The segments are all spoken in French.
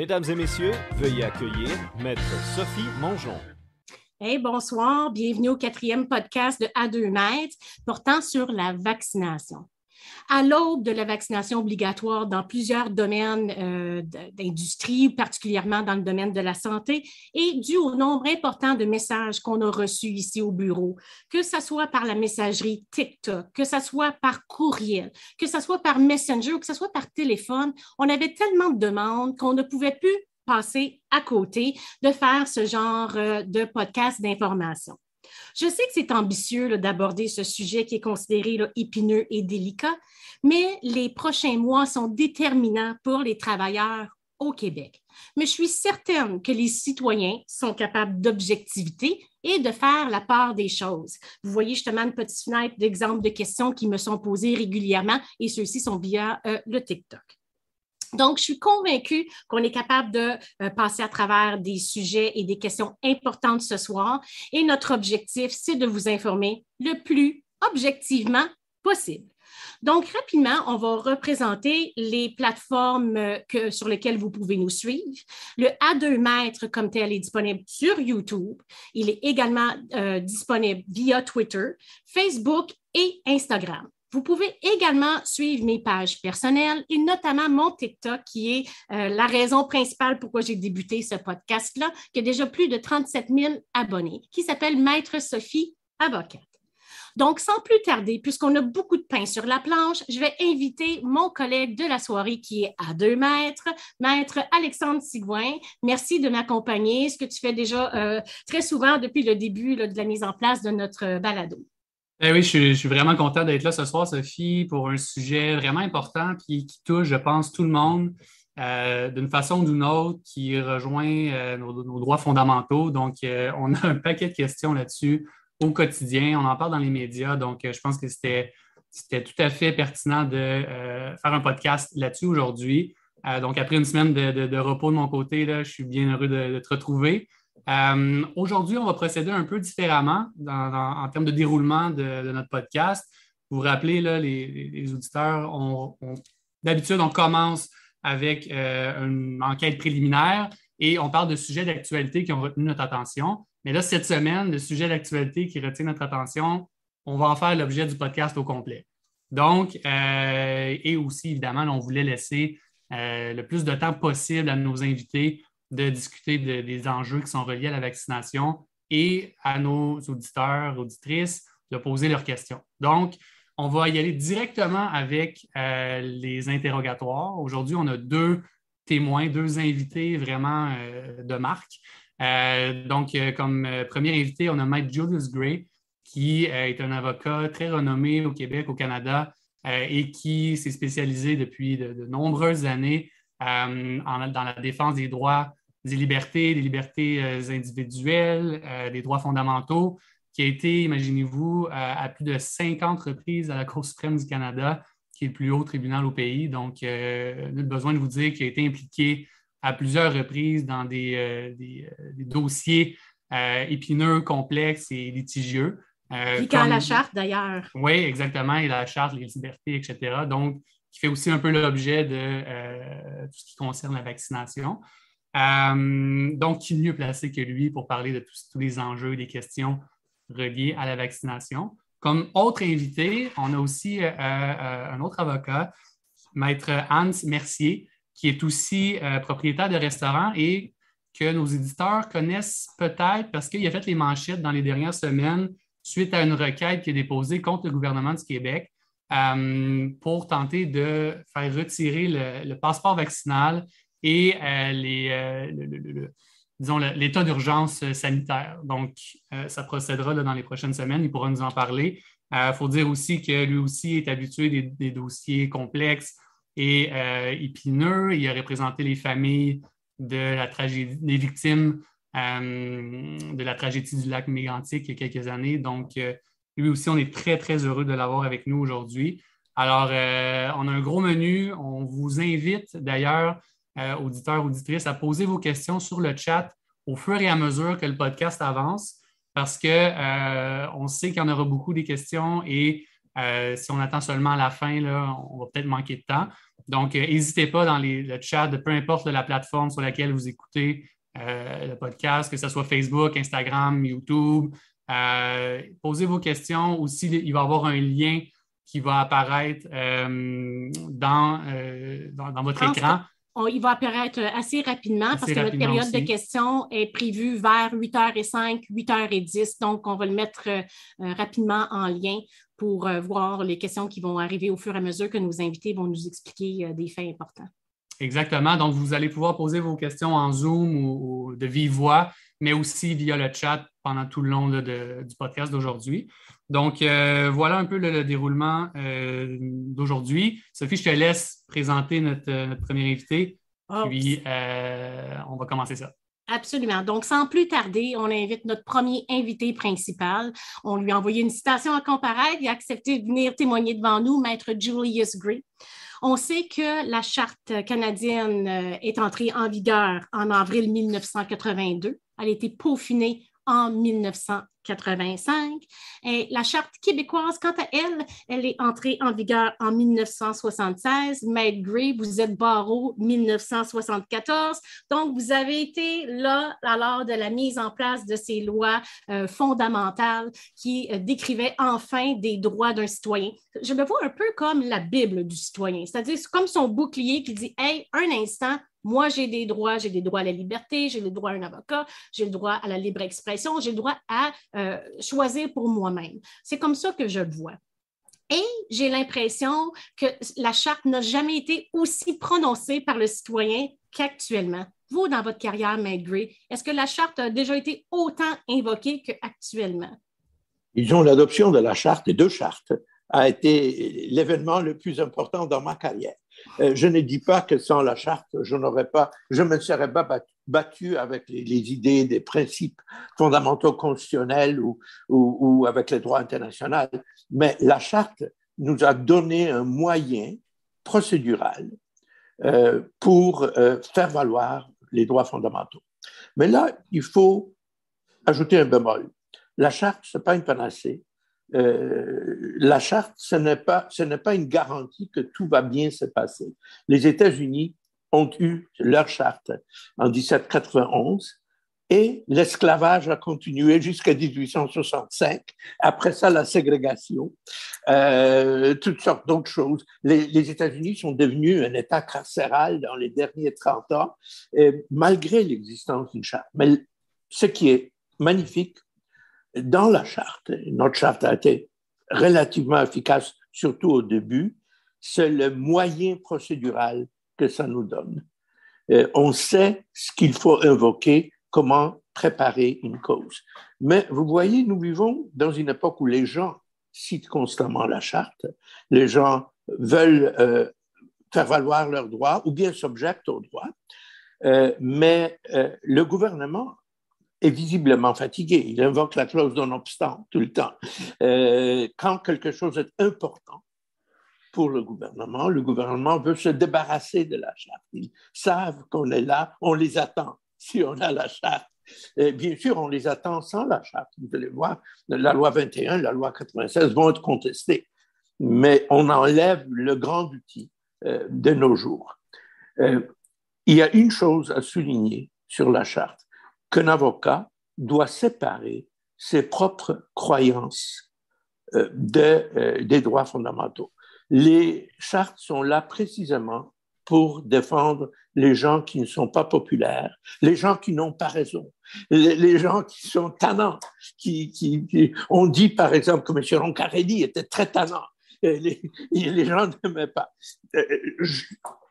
Mesdames et messieurs, veuillez accueillir Maître Sophie Mongeon. Hey, bonsoir, bienvenue au quatrième podcast de A2 mètres portant sur la vaccination. À l'aube de la vaccination obligatoire dans plusieurs domaines euh, d'industrie, particulièrement dans le domaine de la santé, et dû au nombre important de messages qu'on a reçus ici au bureau, que ce soit par la messagerie TikTok, que ce soit par courriel, que ce soit par Messenger ou que ce soit par téléphone, on avait tellement de demandes qu'on ne pouvait plus passer à côté de faire ce genre euh, de podcast d'information. Je sais que c'est ambitieux d'aborder ce sujet qui est considéré épineux et délicat, mais les prochains mois sont déterminants pour les travailleurs au Québec. Mais je suis certaine que les citoyens sont capables d'objectivité et de faire la part des choses. Vous voyez justement une petite fenêtre d'exemples de questions qui me sont posées régulièrement et ceux-ci sont via euh, le TikTok. Donc, je suis convaincue qu'on est capable de euh, passer à travers des sujets et des questions importantes ce soir. Et notre objectif, c'est de vous informer le plus objectivement possible. Donc, rapidement, on va représenter les plateformes euh, sur lesquelles vous pouvez nous suivre. Le A2 mètres comme tel est disponible sur YouTube. Il est également euh, disponible via Twitter, Facebook et Instagram. Vous pouvez également suivre mes pages personnelles et notamment mon TikTok, qui est euh, la raison principale pourquoi j'ai débuté ce podcast-là, qui a déjà plus de 37 000 abonnés, qui s'appelle Maître Sophie Avocate. Donc, sans plus tarder, puisqu'on a beaucoup de pain sur la planche, je vais inviter mon collègue de la soirée qui est à deux mètres, Maître Alexandre Sigouin. Merci de m'accompagner, ce que tu fais déjà euh, très souvent depuis le début de la mise en place de notre balado. Eh oui, je suis, vraiment content d'être là ce soir, Sophie, pour un sujet vraiment important qui, qui touche, je pense, tout le monde euh, d'une façon ou d'une autre, qui rejoint euh, nos, droits fondamentaux. Donc, euh, on a un paquet de questions là-dessus au quotidien. On en parle dans les médias. Donc, je pense que c'était, tout à fait pertinent de faire un podcast là-dessus aujourd'hui. donc, après une semaine de, repos de mon côté, là, je suis bien heureux de te retrouver. Euh, aujourd'hui, on va procéder un peu différemment en termes de déroulement de, notre podcast. Vous vous rappelez, les, auditeurs, d'habitude, on commence avec euh, une enquête préliminaire et on parle de sujets d'actualité qui ont retenu notre attention. Mais là, cette semaine, le sujet d'actualité qui retient notre attention, on va en faire l'objet du podcast au complet. Donc, euh, et aussi, évidemment, on voulait laisser le plus de temps possible à nos invités de discuter des enjeux qui sont reliés à la vaccination et à nos auditeurs, auditrices, de poser leurs questions. Donc, on va y aller directement avec euh, les interrogatoires. Aujourd'hui, on a deux témoins, deux invités vraiment euh, de marque. Euh, donc, comme premier invité, on a Mike Julius Gray, qui est un avocat très renommé au Québec, au Canada, et qui s'est spécialisé depuis de, de nombreuses années dans la défense des droits des libertés, des libertés euh, individuelles, euh, des droits fondamentaux, qui a été, imaginez-vous, à, plus de 50 reprises à la Cour suprême du Canada, qui est le plus haut tribunal au pays. Donc, euh, nul besoin de vous dire qu'il a été impliqué à plusieurs reprises dans des, dossiers épineux, complexes et litigieux. Euh, quand la charte, d'ailleurs. Oui, exactement, et la charte, les libertés, etc. Donc, qui fait aussi un peu l'objet de tout ce qui concerne la vaccination. Euh, donc, qui mieux placé que lui pour parler de tous, les enjeux, des questions reliées à la vaccination. Comme autre invité, on a aussi euh, euh, un autre avocat, Maître Hans Mercier, qui est aussi propriétaire de restaurant et que nos éditeurs connaissent peut-être parce qu'il a fait les manchettes dans les dernières semaines suite à une requête qui est déposée contre le gouvernement du Québec pour tenter de faire retirer le passeport vaccinal et euh, euh, disons, l'état d'urgence sanitaire. Donc, euh, ça procédera dans les prochaines semaines. Il pourra nous en parler. Il faut dire aussi que lui aussi est habitué des, dossiers complexes et épineux. Il a représenté les familles de la tragédie, des victimes de la tragédie du lac Mégantic il y a quelques années. Donc, lui aussi, on est très, très heureux de l'avoir avec nous aujourd'hui. Alors, on a un gros menu. On vous invite d'ailleurs euh, auditeurs, auditrices, à poser vos questions sur le chat au fur et à mesure que le podcast avance, parce qu'on euh, sait qu'il y en aura beaucoup des questions et euh, si on attend seulement à la fin, là, on va peut-être manquer de temps. Donc, n'hésitez pas dans le chat de peu importe la plateforme sur laquelle vous écoutez le podcast, que ce soit Facebook, Instagram, YouTube. posez vos questions. Aussi, il va y avoir un lien qui va apparaître dans, dans, votre écran il va apparaître assez rapidement parce que notre période de questions est prévue vers 8h05, 8h10. Donc, on va le mettre euh, euh, rapidement en lien pour euh, voir les questions qui vont arriver au fur et à mesure que nos invités vont nous expliquer des faits importants. Exactement. Donc, vous allez pouvoir poser vos questions en Zoom ou, de vive voix, mais aussi via le chat pendant tout le long du podcast d'aujourd'hui. Donc, euh, voilà un peu le, déroulement euh, d'aujourd'hui. Sophie, je te laisse présenter notre, premier invité, oh. puis euh, on va commencer ça. Absolument. Donc, sans plus tarder, on invite notre premier invité principal. On lui a envoyé une citation à comparaître. Il a accepté de venir témoigner devant nous, Maître Julius Gray. On sait que la Charte canadienne est entrée en vigueur en avril 1982. Elle a été peaufinée en 1985. Et la Charte québécoise, quant à elle, elle est entrée en vigueur en 1976. Meg Gray, vous êtes barreau 1974. Donc, vous avez été là lors de la mise en place de ces lois euh, fondamentales qui euh, décrivaient enfin des droits d'un citoyen. Je me vois un peu comme la Bible du citoyen, c'est-à-dire comme son bouclier qui dit, hey, un instant, moi, j'ai des droits, j'ai des droits à la liberté, j'ai le droit à un avocat, j'ai le droit à la libre expression, j'ai le droit à euh, choisir pour moi-même. C'est comme ça que je le vois. Et j'ai l'impression que la charte n'a jamais été aussi prononcée par le citoyen qu'actuellement. Vous, dans votre carrière, Meg Gray, est-ce que la charte a déjà été autant invoquée qu'actuellement? Disons, l'adoption de la charte et deux chartes a été l'événement le plus important dans ma carrière. Euh, je ne dis pas que sans la charte, je n'aurais pas, je me serais pas battu avec les, idées des principes fondamentaux constitutionnels ou, avec les droits internationaux, mais la charte nous a donné un moyen procédural euh, pour euh, faire valoir les droits fondamentaux. Mais là, il faut ajouter un bémol. La charte, ce n'est pas une panacée. Euh, la charte, ce n'est pas, pas une garantie que tout va bien se passer. Les États-Unis ont eu leur charte en 1791 et l'esclavage a continué jusqu'à 1865. Après ça, la ségrégation, euh, toutes sortes d'autres choses. Les, les États-Unis sont devenus un État carcéral dans les derniers 30 ans, malgré l'existence d'une charte. Mais ce qui est magnifique, dans la charte, notre charte a été relativement efficace, surtout au début, c'est le moyen procédural que ça nous donne. Euh, on sait ce qu'il faut invoquer, comment préparer une cause. Mais vous voyez, nous vivons dans une époque où les gens citent constamment la charte, les gens veulent euh, faire valoir leurs droits ou bien s'objectent aux droits, euh, mais le gouvernement est visiblement fatigué. Il invoque la clause d'un obstant tout le temps. Euh, quand quelque chose est important pour le gouvernement, le gouvernement veut se débarrasser de la charte. Ils savent qu'on est là, on les attend si on a la charte. Bien sûr, on les attend sans la charte. Vous allez voir, la loi 21, la loi 96 vont être contestées. Mais on enlève le grand outil euh, de nos jours. Euh, il y a une chose à souligner sur la charte qu'un avocat doit séparer ses propres croyances euh, euh, des droits fondamentaux. Les chartes sont là précisément pour défendre les gens qui ne sont pas populaires, les gens qui n'ont pas raison, les, gens qui sont tannants, qui, qui, on dit par exemple que M. Roncarelli était très tannant, les, gens n'aimaient pas. Euh,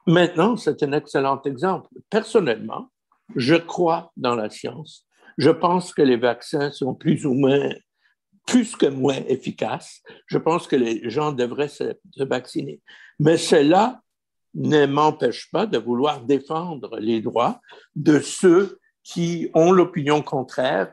maintenant, c'est un excellent exemple. Personnellement, je crois dans la science. Je pense que les vaccins sont plus ou moins, plus que moins efficaces. Je pense que les gens devraient se, vacciner. Mais cela ne m'empêche pas de vouloir défendre les droits de ceux qui ont l'opinion contraire,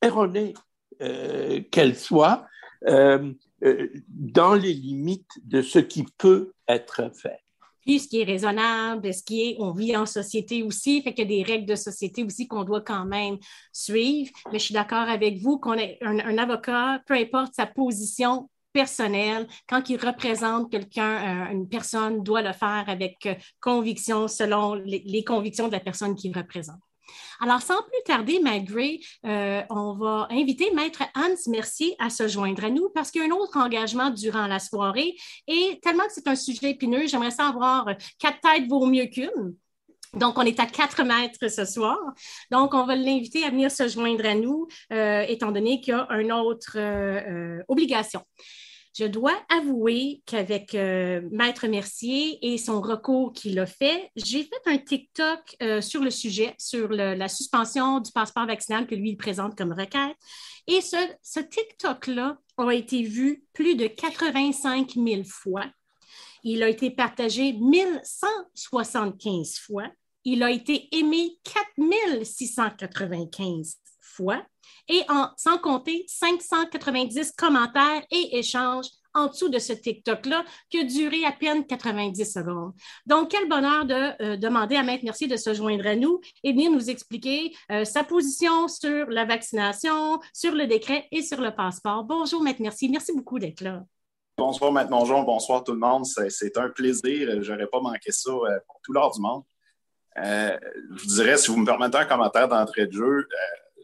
erronée euh, qu'elle soit, euh, euh, dans les limites de ce qui peut être fait puis ce qui est raisonnable, ce qui est, on vit en société aussi, fait qu'il y a des règles de société aussi qu'on doit quand même suivre. Mais je suis d'accord avec vous qu'on est un, avocat, peu importe sa position, personnel. Quand il représente quelqu'un, une personne doit le faire avec conviction selon les convictions de la personne qu'il représente. Alors, sans plus tarder, malgré, euh, on va inviter Maître Hans Mercier à se joindre à nous parce qu'il y a un autre engagement durant la soirée et tellement que c'est un sujet épineux, j'aimerais savoir quatre têtes vaut mieux qu'une. Donc, on est à quatre mètres ce soir. Donc, on va l'inviter à venir se joindre à nous, euh, étant donné qu'il y a une autre euh, obligation. Je dois avouer qu'avec euh, Maître Mercier et son recours qu'il a fait, j'ai fait un TikTok euh, sur le sujet, sur la suspension du passeport vaccinal que lui il présente comme requête. Et ce, ce TikTok-là a été vu plus de 85 000 fois. Il a été partagé 1175 fois. Il a été aimé 4695 fois et sans compter 590 commentaires et échanges en dessous de ce TikTok-là qui a duré à peine 90 secondes. Donc, quel bonheur de euh, demander à Maître Mercier de se joindre à nous et venir nous expliquer euh, sa position sur la vaccination, sur le décret et sur le passeport. Bonjour, Maître Mercier. Merci beaucoup d'être là. Bonsoir, Maître Mongeon. Bonsoir, tout le monde. C'est un plaisir. Je n'aurais pas manqué ça euh, pour tout l'heure du monde. je vous dirais, si vous me permettez un commentaire d'entrée de jeu,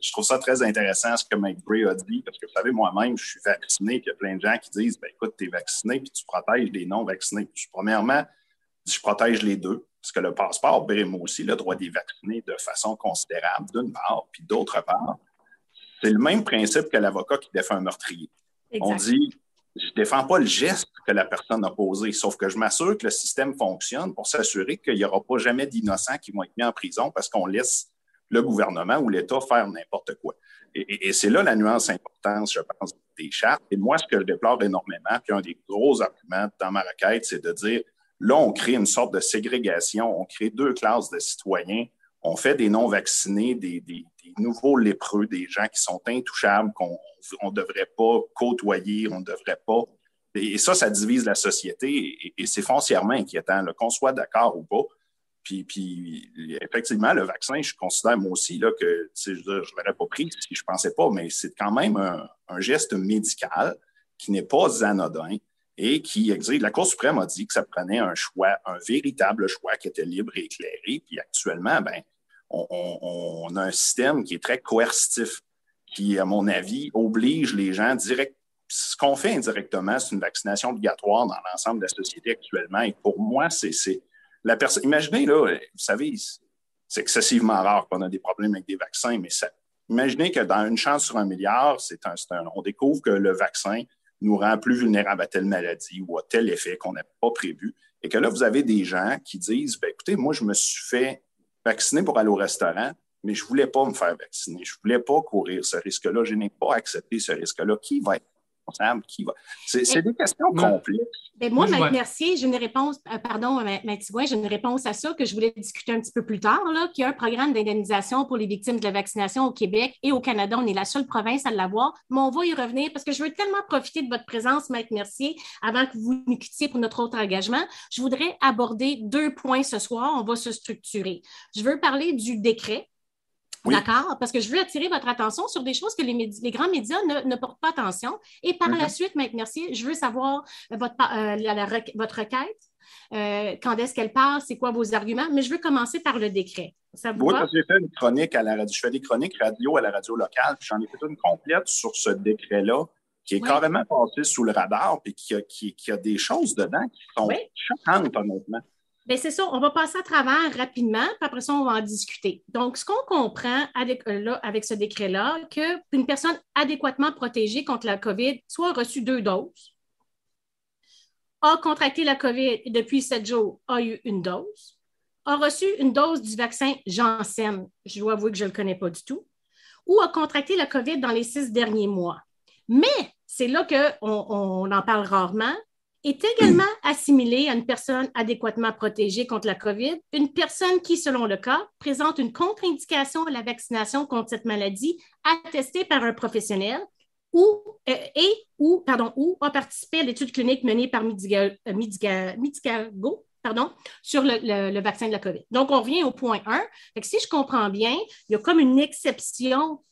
je trouve ça très intéressant ce que Mike Bray a dit, parce que vous savez, moi-même, je suis vacciné, puis il y a plein de gens qui disent ben, écoute, tu es vacciné, puis tu protèges les non-vaccinés. Premièrement, je protège les deux, parce que le passeport brime aussi le droit des vaccinés de façon considérable, d'une part, puis d'autre part, c'est le même principe que l'avocat qui défend un meurtrier. On dit je ne défends pas le geste que la personne a posé, sauf que je m'assure que le système fonctionne pour s'assurer qu'il n'y aura pas jamais d'innocents qui vont être mis en prison parce qu'on laisse le gouvernement ou l'État faire n'importe quoi. Et, c'est là la nuance importante, je pense, des chartes. Et moi, ce que je déplore énormément, puis un des gros arguments dans ma requête, c'est de dire, là, on crée une sorte de ségrégation, on crée deux classes de citoyens, on fait des non-vaccinés, des, nouveaux lépreux, des gens qui sont intouchables, qu'on ne devrait pas côtoyer, on ne devrait pas. Et, ça, ça divise la société et, et c'est foncièrement inquiétant, qu'on soit d'accord ou pas. Puis, effectivement, le vaccin, je considère moi aussi là, que je ne l'aurais pas pris si je ne pensais pas, mais c'est quand même un, geste médical qui n'est pas anodin et qui exige. La Cour suprême a dit que ça prenait un choix, un véritable choix qui était libre et éclairé. Puis actuellement, ben, on, a un système qui est très coercitif, qui, à mon avis, oblige les gens direct. Ce qu'on fait indirectement, c'est une vaccination obligatoire dans l'ensemble de la société actuellement. Et pour moi, c'est Imaginez, là, vous savez, c'est excessivement rare qu'on a des problèmes avec des vaccins, mais imaginez que dans une chance sur un milliard, c'est un, on découvre que le vaccin nous rend plus vulnérables à telle maladie ou à tel effet qu'on n'a pas prévu. Et que là, vous avez des gens qui disent ben, écoutez, moi, je me suis fait vacciner pour aller au restaurant, mais je ne voulais pas me faire vacciner. Je ne voulais pas courir ce risque-là. Je n'ai pas accepté ce risque-là. Qui va être qui va? C'est des questions complexes. Ben, moi, Maître Mercier, j'ai une réponse, euh, pardon, Maître j'ai une réponse à ça que je voulais discuter un petit peu plus tard, là, qu'il y a un programme d'indemnisation pour les victimes de la vaccination au Québec et au Canada. On est la seule province à l'avoir, mais on va y revenir parce que je veux tellement profiter de votre présence, Maître Mercier, avant que vous nous quittiez pour notre autre engagement. Je voudrais aborder deux points ce soir. On va se structurer. Je veux parler du décret D'accord? Parce que je veux attirer votre attention sur des choses que les, grands médias ne, portent pas attention. Et par la mhm. suite, Maître Mercier, je veux savoir votre, euh, votre requête. Euh, quand est-ce qu'elle passe, c'est quoi vos arguments, mais je veux commencer par le décret. Ça vous oui, parce que j'ai fait une chronique à la radio, je fais des chroniques radio à la radio locale, j'en ai fait une complète sur ce décret-là, qui est carrément passé sous le radar, puis qui a, qui, a des choses dedans qui sont choquantes, honnêtement. Bien, c'est ça. On va passer à travers rapidement, puis après ça, on va en discuter. Donc, ce qu'on comprend avec, euh, avec ce décret-là, qu'une personne adéquatement protégée contre la COVID soit reçu deux doses, a contracté la COVID depuis sept jours, a eu une dose, a reçu une dose du vaccin Janssen, je dois avouer que je ne le connais pas du tout, ou a contracté la COVID dans les six derniers mois. Mais c'est là qu'on on en parle rarement, est également assimilée à une personne adéquatement protégée contre la COVID, une personne qui, selon le cas, présente une contre-indication à la vaccination contre cette maladie attestée par un professionnel ou, euh, et ou, pardon, ou a participé à l'étude clinique menée par Medicago euh, pardon, sur le, vaccin de la COVID. Donc, on revient au point 1. si je comprends bien, il y a comme une exception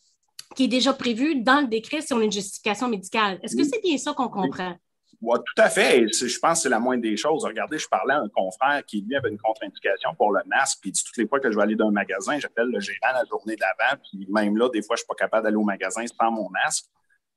qui est déjà prévue dans le décret sur une justification médicale. Est-ce que c'est bien ça qu'on comprend? Tout à fait. je pense que c'est la moindre des choses. Regardez, je parlais à un confrère qui, lui, avait une contre-indication pour le masque. Puis, toutes les fois que je vais aller dans un magasin, j'appelle le gérant la journée d'avant. Puis, même là, des fois, je ne suis pas capable d'aller au magasin sans mon masque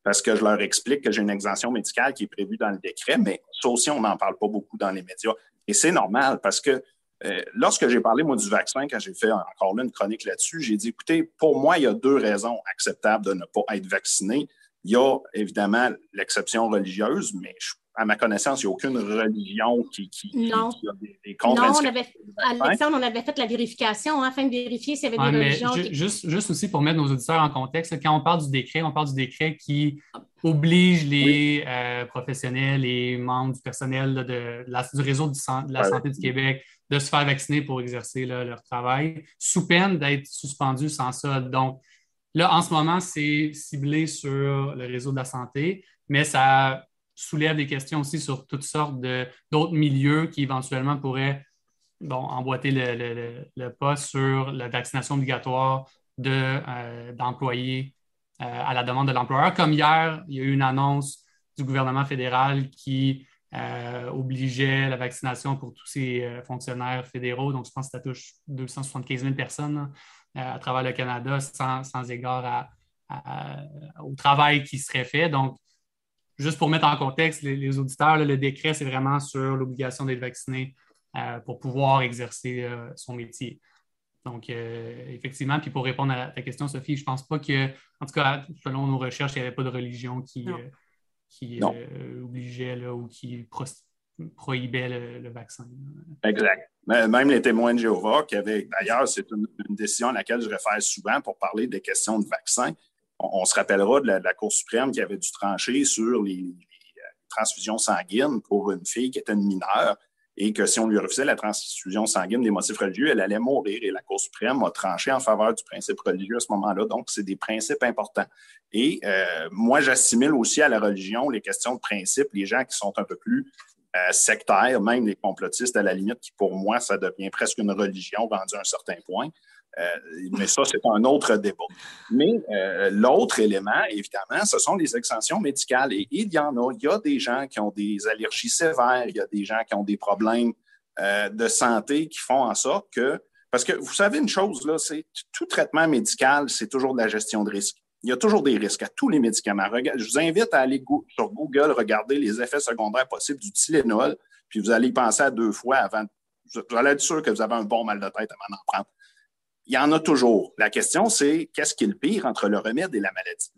parce que je leur explique que j'ai une exemption médicale qui est prévue dans le décret. Mais ça aussi, on n'en parle pas beaucoup dans les médias. Et c'est normal parce que euh, lorsque j'ai parlé, moi, du vaccin, quand j'ai fait encore là une chronique là-dessus, j'ai dit, écoutez, pour moi, il y a deux raisons acceptables de ne pas être vacciné. Il y a évidemment l'exception religieuse, mais à ma connaissance, il n'y a aucune religion qui, non. a des, contre Non, on avait, Alexandre, on avait fait la vérification hein, afin de vérifier s'il y avait des religions. juste, juste aussi pour mettre nos auditeurs en contexte, quand on parle du décret, on parle du décret qui oblige les euh, professionnels et membres du personnel de, du réseau de la santé du Québec de se faire vacciner pour exercer leur travail, sous peine d'être suspendus sans ça. Donc, Là, en ce moment, c'est ciblé sur le réseau de la santé, mais ça soulève des questions aussi sur toutes sortes d'autres milieux qui éventuellement pourraient bon, emboîter le, pas sur la vaccination obligatoire euh, d'employés de, euh, à la demande de l'employeur. Comme hier, il y a eu une annonce du gouvernement fédéral qui euh, obligeait la vaccination pour tous ces fonctionnaires fédéraux. Donc, je pense que ça touche 275 000 personnes à travers le Canada sans, égard au travail qui serait fait. Donc, juste pour mettre en contexte les, auditeurs, le décret, c'est vraiment sur l'obligation d'être vacciné euh, pour pouvoir exercer euh, son métier. Donc, euh, effectivement, puis pour répondre à ta question, Sophie, je ne pense pas que, en tout cas, selon nos recherches, il n'y avait pas de religion qui, qui obligeait ou qui prohibait le, vaccin. Exact. Même les témoins de Jéhovah, qui avaient, d'ailleurs, c'est une, décision à laquelle je réfère souvent pour parler des questions de vaccin. On, se rappellera de la, Cour suprême qui avait dû trancher sur les, euh, transfusions sanguines pour une fille qui était une mineure et que si on lui refusait la transfusion sanguine des motifs religieux, elle allait mourir. Et la Cour suprême a tranché en faveur du principe religieux à ce moment-là. Donc, c'est des principes importants. Et euh, moi, j'assimile aussi à la religion les questions de principe, les gens qui sont un peu plus euh, sectaires, même les complotistes, à la limite, qui pour moi, ça devient presque une religion rendue à un certain point. Euh, mais ça, c'est un autre débat. Mais euh, l'autre élément, évidemment, ce sont les extensions médicales. Et il y en a. Il y a des gens qui ont des allergies sévères, il y a des gens qui ont des problèmes de santé qui font en sorte que. Parce que vous savez une chose, là, c'est tout traitement médical, c'est toujours de la gestion de risque il y a toujours des risques à tous les médicaments. Je vous invite à aller sur Google, regarder les effets secondaires possibles du Tylenol, puis vous allez y penser à deux fois avant. Vous allez être sûr que vous avez un bon mal de tête avant d'en prendre. Il y en a toujours. La question, c'est qu'est-ce qui est le pire entre le remède et la maladie?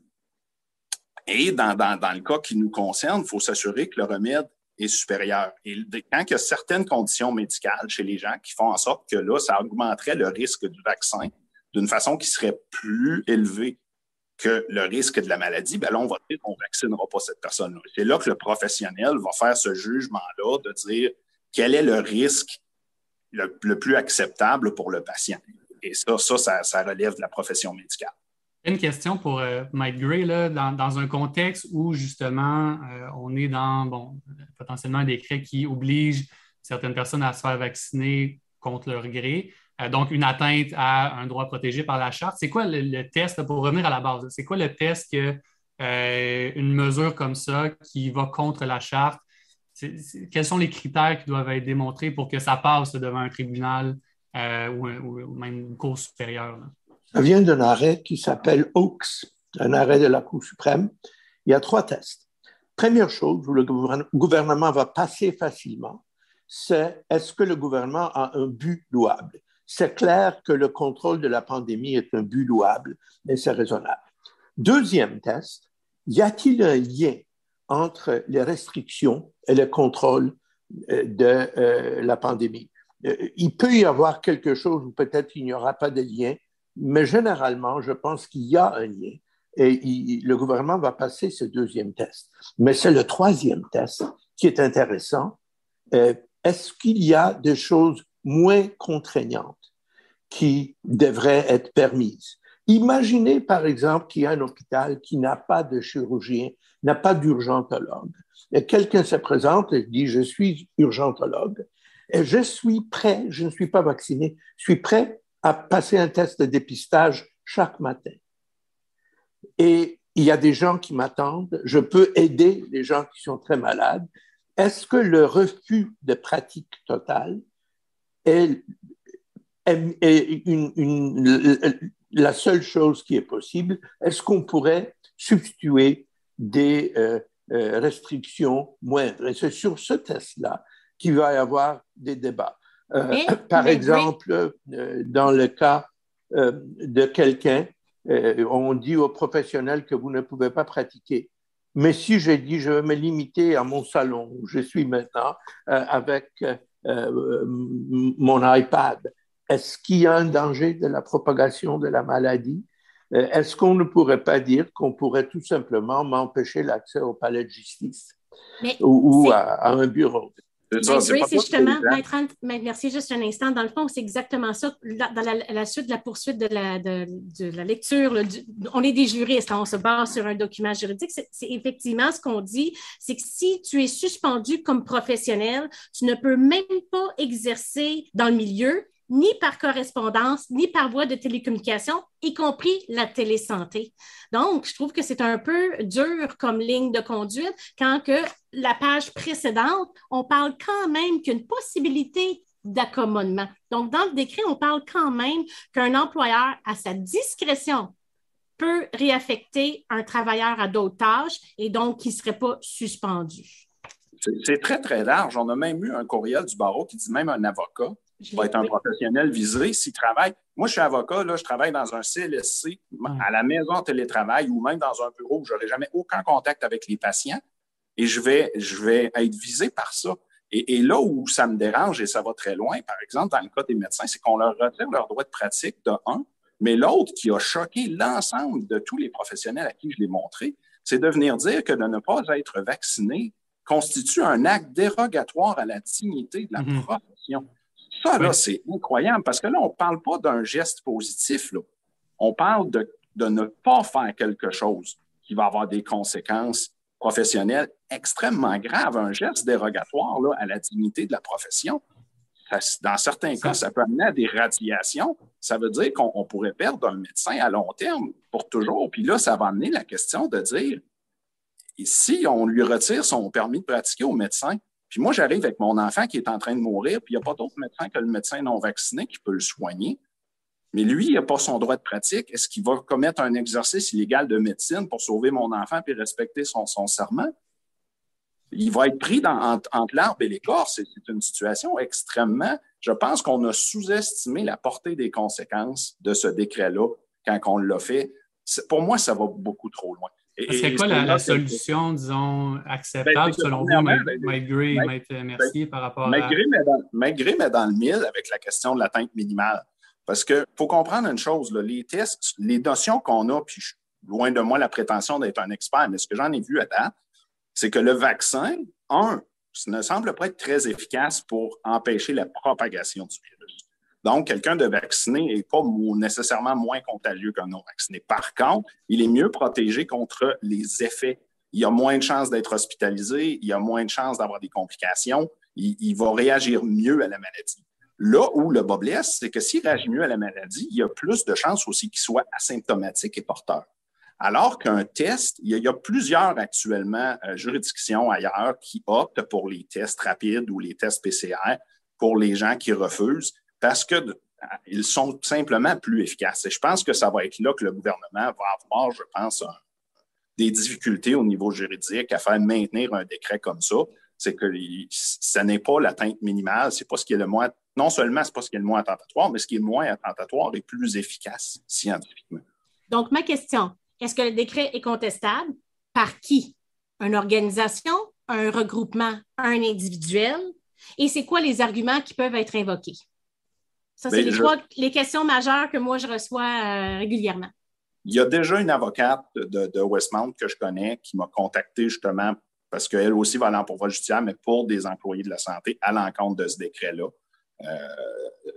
Et dans, le cas qui nous concerne, il faut s'assurer que le remède est supérieur. Et quand il y a certaines conditions médicales chez les gens qui font en sorte que là, ça augmenterait le risque du vaccin d'une façon qui serait plus élevée que le risque de la maladie, ben là, on va dire qu'on ne vaccinera pas cette personne-là. C'est là que le professionnel va faire ce jugement-là de dire quel est le risque le, plus acceptable pour le patient. Et ça, ça, ça, relève de la profession médicale. Une question pour euh, Mike Gray, là, dans, un contexte où justement euh, on est dans bon, potentiellement un décret qui oblige certaines personnes à se faire vacciner contre leur gré. Euh, donc, une atteinte à un droit protégé par la charte. C'est quoi le, test, pour revenir à la base, c'est quoi le test que euh, une mesure comme ça qui va contre la charte, quels sont les critères qui doivent être démontrés pour que ça passe devant un tribunal euh, ou, même une cour supérieure? Ça vient d'un arrêt qui s'appelle Oaks, un arrêt de la Cour suprême. Il y a trois tests. Première chose où le gouvernement va passer facilement, c'est est-ce que le gouvernement a un but louable? C'est clair que le contrôle de la pandémie est un but louable et c'est raisonnable. Deuxième test, y a-t-il un lien entre les restrictions et le contrôle euh, de euh, la pandémie? Euh, il peut y avoir quelque chose ou peut-être il n'y aura pas de lien, mais généralement, je pense qu'il y a un lien et le gouvernement va passer ce deuxième test. Mais c'est le troisième test qui est intéressant. Est-ce qu'il y a des choses moins contraignantes qui devraient être permises. Imaginez, par exemple, qu'il y a un hôpital qui n'a pas de chirurgien, n'a pas d'urgentologue. Et quelqu'un se présente et dit, je suis urgentologue et je suis prêt, je ne suis pas vacciné, je suis prêt à passer un test de dépistage chaque matin. Et il y a des gens qui m'attendent, je peux aider les gens qui sont très malades. Est-ce que le refus de pratique totale est, la seule chose qui est possible? Est-ce qu'on pourrait substituer des euh, euh, restrictions moindres? Et c'est sur ce test-là qu'il va y avoir des débats. Euh, par exemple, dans le cas de quelqu'un on dit aux professionnels que vous ne pouvez pas pratiquer. Mais si je dis je vais me limiter à mon salon où je suis maintenant euh, avec euh, mon iPad, est-ce qu'il y a un danger de la propagation de la maladie? Est-ce qu'on ne pourrait pas dire qu'on pourrait tout simplement m'empêcher l'accès au palais de justice ou, à, un bureau? C'est justement, merci juste un instant. Dans le fond, c'est exactement ça. Dans la, suite de la poursuite de la, de, la lecture, on est des juristes, hein, on se base sur un document juridique. C'est effectivement ce qu'on dit, c'est que si tu es suspendu comme professionnel, tu ne peux même pas exercer dans le milieu ni par correspondance, ni par voie de télécommunication, y compris la télésanté. Donc, je trouve que c'est un peu dur comme ligne de conduite quand que la page précédente, on parle quand même qu'une possibilité d'accommodement. Donc, dans le décret, on parle quand même qu'un employeur, à sa discrétion, peut réaffecter un travailleur à d'autres tâches et donc qui ne serait pas suspendu. C'est très, très large. On a même eu un courriel du barreau qui dit même un avocat va être un professionnel visé s'il travaille. Moi, je suis avocat, là, je travaille dans un CLSC, à la maison en télétravail ou même dans un bureau où je n'aurai jamais aucun contact avec les patients et je vais, je vais être visé par ça. Et, là où ça me dérange et ça va très loin, par exemple, dans le cas des médecins, c'est qu'on leur retire leur droit de pratique de un, mais l'autre qui a choqué l'ensemble de tous les professionnels à qui je l'ai montré, c'est de venir dire que de ne pas être vacciné constitue un acte dérogatoire à la dignité de la mm-hmm. profession. Ça, là, c'est incroyable parce que là, on ne parle pas d'un geste positif. Là. On parle de, ne pas faire quelque chose qui va avoir des conséquences professionnelles extrêmement graves. Un geste dérogatoire là, à la dignité de la profession. dans certains cas, ça peut amener à des radiations. Ça veut dire qu'on pourrait perdre un médecin à long terme pour toujours. Puis là, ça va amener la question de dire, si on lui retire son permis de pratiquer au médecin, puis moi, j'arrive avec mon enfant qui est en train de mourir, puis il n'y a pas d'autre médecin que le médecin non vacciné qui peut le soigner. Mais lui, il n'a pas son droit de pratique. Est-ce qu'il va commettre un exercice illégal de médecine pour sauver mon enfant et respecter son, serment? Il va être pris dans, entre, l'arbre et l'écorce. C'est une situation extrêmement. Je pense qu'on a sous-estimé la portée des conséquences de ce décret-là quand on l'a fait. Pour moi, ça va beaucoup trop loin. C'est quoi la, solution, disons, acceptable ben, selon vous, malgré, merci par rapport à. Malgré, mais dans le mille avec la question de l'atteinte minimale. Parce qu'il faut comprendre une chose, les tests, les notions qu'on a, puis loin de moi la prétention d'être un expert, mais ce que j'en ai vu à date, c'est que le vaccin, un, ne semble pas être très efficace pour empêcher la propagation du virus. Donc, quelqu'un de vacciné n'est pas nécessairement moins contagieux qu'un non vacciné. Par contre, il est mieux protégé contre les effets. Il a moins de chances d'être hospitalisé, il a moins de chances d'avoir des complications, il, va réagir mieux à la maladie. Là où le bas blesse, c'est que s'il réagit mieux à la maladie, il y a plus de chances aussi qu'il soit asymptomatique et porteur. Alors qu'un test, il y, a, plusieurs actuellement euh, juridictions ailleurs qui optent pour les tests rapides ou les tests PCR pour les gens qui refusent parce qu'ils sont simplement plus efficaces. Et je pense que ça va être là que le gouvernement va avoir, je pense, des difficultés au niveau juridique à faire maintenir un décret comme ça. C'est que ce n'est pas l'atteinte minimale, c'est pas ce qui est le moins, non seulement c'est pas ce qui est le moins attentatoire, mais ce qui est le moins attentatoire est plus efficace scientifiquement. Donc, ma question, est-ce que le décret est contestable? Par qui? Une organisation, un regroupement, un individuel? Et c'est quoi les arguments qui peuvent être invoqués? Ça, c'est ben, les, questions majeures que moi, je reçois euh, régulièrement. Il y a déjà une avocate de, Westmount que je connais qui m'a contacté justement parce qu'elle aussi va aller en pourvoi judiciaire, mais pour des employés de la santé à l'encontre de ce décret-là. Euh,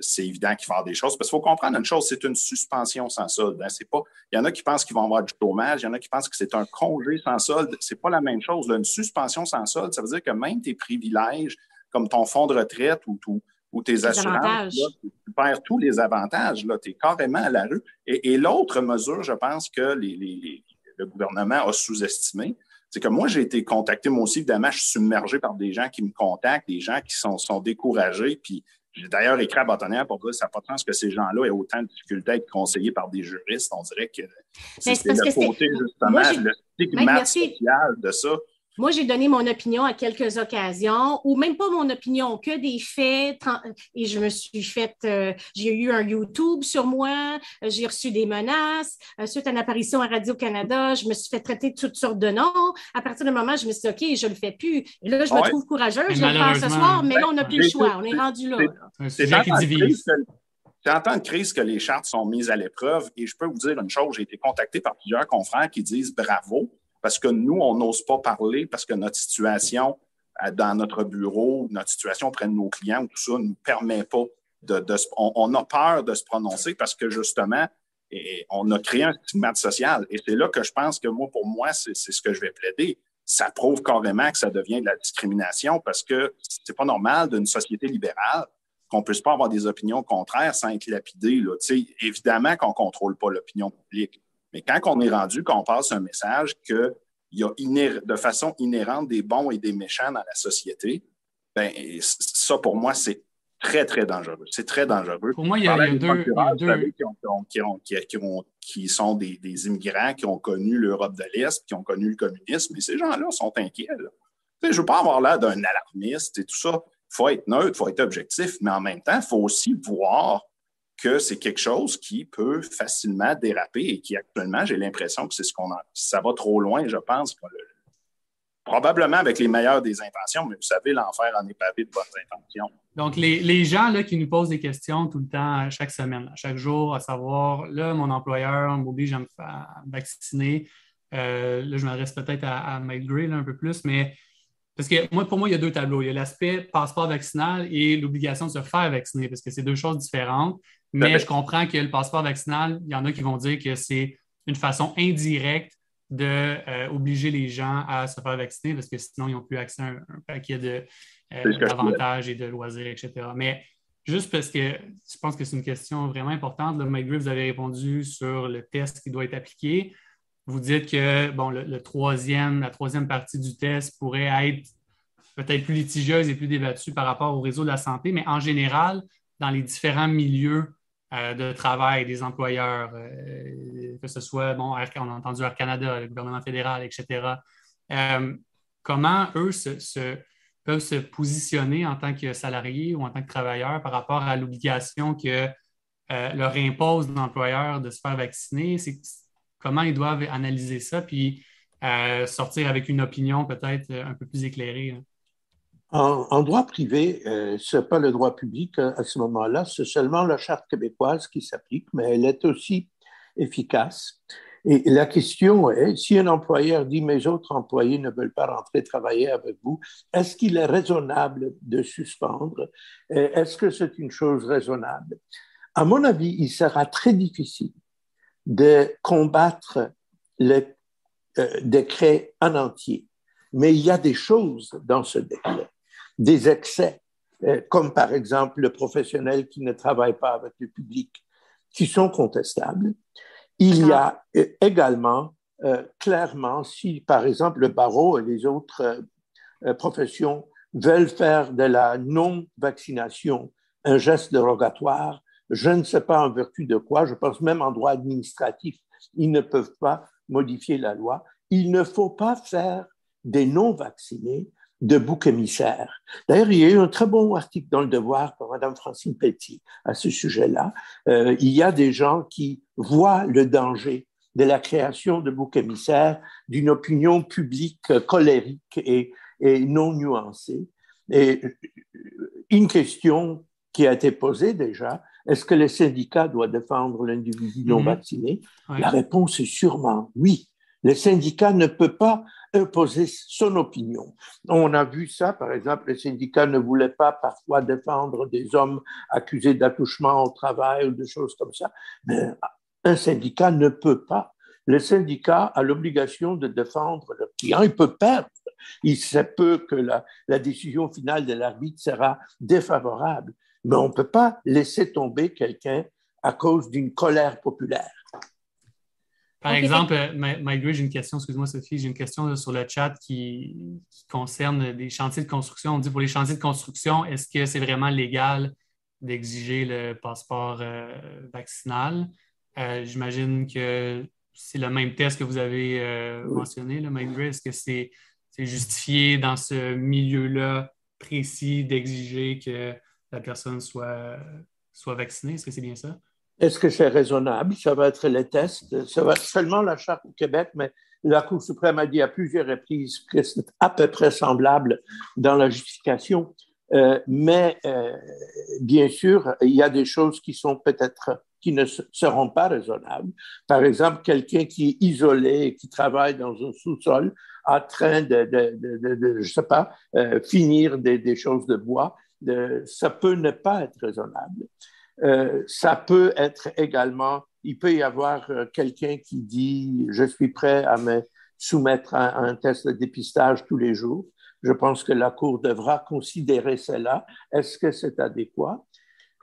c'est évident qu'il va y avoir des choses. Parce qu'il faut comprendre une chose, c'est une suspension sans solde. Hein. C'est pas, il y en a qui pensent qu'ils vont avoir du chômage, il y en a qui pensent que c'est un congé sans solde. C'est pas la même chose. Une suspension sans solde, ça veut dire que même tes privilèges, comme ton fonds de retraite ou tout, ou tes assurances, tu perds tous les avantages. Tu es carrément à la rue. Et, l'autre mesure, je pense que les, le gouvernement a sous-estimé, c'est que moi, j'ai été contacté, moi aussi, évidemment, je suis submergé par des gens qui me contactent, des gens qui sont, sont découragés, puis j'ai d'ailleurs écrit à Bâtonnière pour dire que ça n'a pas de sens que ces gens-là aient autant de difficultés à être conseillés par des juristes. On dirait que c'est le côté, justement, le stigmate social de ça. Moi, j'ai donné mon opinion à quelques occasions, ou même pas mon opinion, que des faits. Et je me suis fait, euh, j'ai eu un YouTube sur moi, j'ai reçu des menaces. Euh, suite à une apparition à Radio-Canada, je me suis fait traiter de toutes sortes de noms. À partir du moment, je me suis dit, OK, je le fais plus. Et là, je me trouve courageuse, je vais le faire ce soir, mais là, on n'a plus le choix. On est rendu là. C'est là qui divise. C'est en temps de crise que les chartes sont mises à l'épreuve. Et je peux vous dire une chose, j'ai été contacté par plusieurs confrères qui disent bravo parce que nous, on n'ose pas parler parce que notre situation euh, dans notre bureau, notre situation auprès de nos clients, tout ça ne nous permet pas de, on, a peur de se prononcer parce que justement, on a créé un stigmate social. Et c'est là que je pense que moi, pour moi, c'est ce que je vais plaider. Ça prouve carrément que ça devient de la discrimination parce que c'est pas normal d'une société libérale qu'on ne puisse pas avoir des opinions contraires sans être lapidé. Évidemment qu'on ne contrôle pas l'opinion publique. Mais quand on est rendu, qu'on passe un message qu'il y a de façon inhérente des bons et des méchants dans la société, ben, ça, pour moi, c'est très, très dangereux. C'est très dangereux. Pour moi, il y a, deux, Qui, sont des, immigrants qui ont connu l'Europe de l'Est, qui ont connu le communisme, et ces gens-là sont inquiets. Je ne veux pas avoir l'air d'un alarmiste et tout ça. Il faut être neutre, il faut être objectif, mais en même temps, il faut aussi voir que c'est quelque chose qui peut facilement déraper et qui actuellement, j'ai l'impression que c'est ce qu'on a. Ça va trop loin, je pense. probablement avec les meilleures des intentions, mais vous savez, l'enfer en est pavé de bonnes intentions. Donc, les, gens là, qui nous posent des questions tout le temps, chaque semaine, chaque jour, à savoir, là, mon employeur m'oblige à me faire vacciner. Euh, là, je m'adresse peut-être à, à Mike Gray un peu plus, mais parce que moi, pour moi, il y a deux tableaux. Il y a l'aspect passeport vaccinal et l'obligation de se faire vacciner, parce que c'est deux choses différentes. Mais je comprends que le passeport vaccinal, il y en a qui vont dire que c'est une façon indirecte d'obliger euh, les gens à se faire vacciner, parce que sinon, ils n'ont plus accès à un, paquet euh, d'avantages et de loisirs, etc. Mais juste parce que je pense que c'est une question vraiment importante. Là, Mike vous avez répondu sur le test qui doit être appliqué. Vous dites que bon, le, troisième, la troisième partie du test pourrait être peut-être plus litigieuse et plus débattue par rapport au réseau de la santé, mais en général, dans les différents milieux de travail des employeurs, euh, que ce soit, bon, on a entendu Air Canada, le gouvernement fédéral, etc., euh, comment eux peuvent se positionner en tant que salariés ou en tant que travailleurs par rapport à l'obligation que leur impose l'employeur de se faire vacciner? comment ils doivent analyser ça, puis euh, sortir avec une opinion peut-être euh, un peu plus éclairée. En, droit privé, euh, ce n'est pas le droit public à ce moment-là, c'est seulement la charte québécoise qui s'applique, mais elle est aussi efficace. Et la question est, si un employeur dit mes autres employés ne veulent pas rentrer travailler avec vous, est-ce qu'il est raisonnable de suspendre? Est-ce que c'est une chose raisonnable? À mon avis, il sera très difficile de combattre le euh, décret en entier. Mais il y a des choses dans ce décret, des excès, euh, comme par exemple le professionnel qui ne travaille pas avec le public, qui sont contestables. Il y a euh, également, clairement, si par exemple le barreau et les autres professions veulent faire de la non-vaccination un geste dérogatoire, je ne sais pas en vertu de quoi, je pense même en droit administratif, ils ne peuvent pas modifier la loi. Il ne faut pas faire des non-vaccinés de bouc émissaire. D'ailleurs, il y a eu un très bon article dans Le Devoir par Mme Francine Petit à ce sujet-là. Euh, il y a des gens qui voient le danger de la création de bouc émissaires, d'une opinion publique colérique et, et non nuancée. Et une question qui a été posée déjà, est-ce que le syndicat doit défendre l'individu non mhm. vacciné? La réponse est sûrement oui. Le syndicat ne peut pas imposer son opinion. On a vu ça, par exemple, le syndicat ne voulait pas parfois défendre des hommes accusés d'attouchement au travail ou de choses comme ça. Mais un syndicat ne peut pas. Le syndicat a l'obligation de défendre le client. Il peut perdre. Il sait peu que la, la décision finale de l'arbitre sera défavorable mais on ne peut pas laisser tomber quelqu'un à cause d'une colère populaire. Par exemple, euh, j'ai une question, excuse-moi Sophie, j'ai une question sur le chat qui, concerne les chantiers de construction. On dit pour les chantiers de construction, est-ce que c'est vraiment légal d'exiger le passeport euh, vaccinal? Euh, j'imagine que c'est le même test que vous avez mentionné, le Est-ce que c'est justifié dans ce milieu-là précis d'exiger que la personne soit, soit vaccinée? Est-ce que c'est bien ça? Est-ce que c'est raisonnable? Ça va être les tests. Ça va être seulement la Charte du Québec, mais la Cour suprême a dit à plusieurs reprises que c'est à peu près semblable dans la justification. Euh, mais euh, bien sûr, il y a des choses qui sont peut-être qui ne seront pas raisonnables. Par exemple, quelqu'un qui est isolé, qui travaille dans un sous-sol, en train de, de, de, je sais pas, euh, finir des, choses de bois, ça peut ne pas être raisonnable. Euh, ça peut être également, il peut y avoir euh, quelqu'un qui dit, je suis prêt à me soumettre à, un test de dépistage tous les jours. Je pense que la Cour devra considérer cela. Est-ce que c'est adéquat?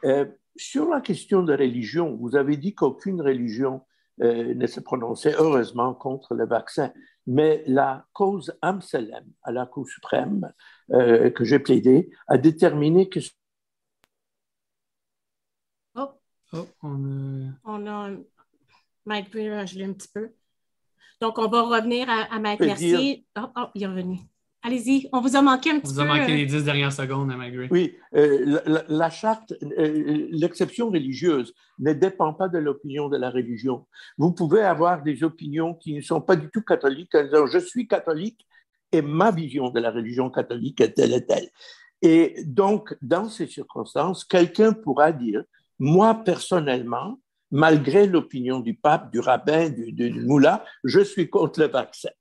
Euh, sur la question de religion, vous avez dit qu'aucune religion ne se prononçait heureusement contre le vaccin. Mais la cause Amselem à la Cour suprême, que j'ai plaidé, a déterminé que Oh, on a. Mike je l'ai un petit peu. Donc, on va revenir à, Mike Mercier. Oh, oh, il est revenu. Allez-y, on vous a manqué un petit peu. On vous a manqué les dix dernières secondes à Mike Oui, euh, la, charte, euh, l'exception religieuse ne dépend pas de l'opinion de la religion. Vous pouvez avoir des opinions qui ne sont pas du tout catholiques en disant je suis catholique et ma vision de la religion catholique est telle et telle. Et donc, dans ces circonstances, quelqu'un pourra dire moi, personnellement, malgré l'opinion du pape, du rabbin, du, du, moulin, je suis contre le vaccin.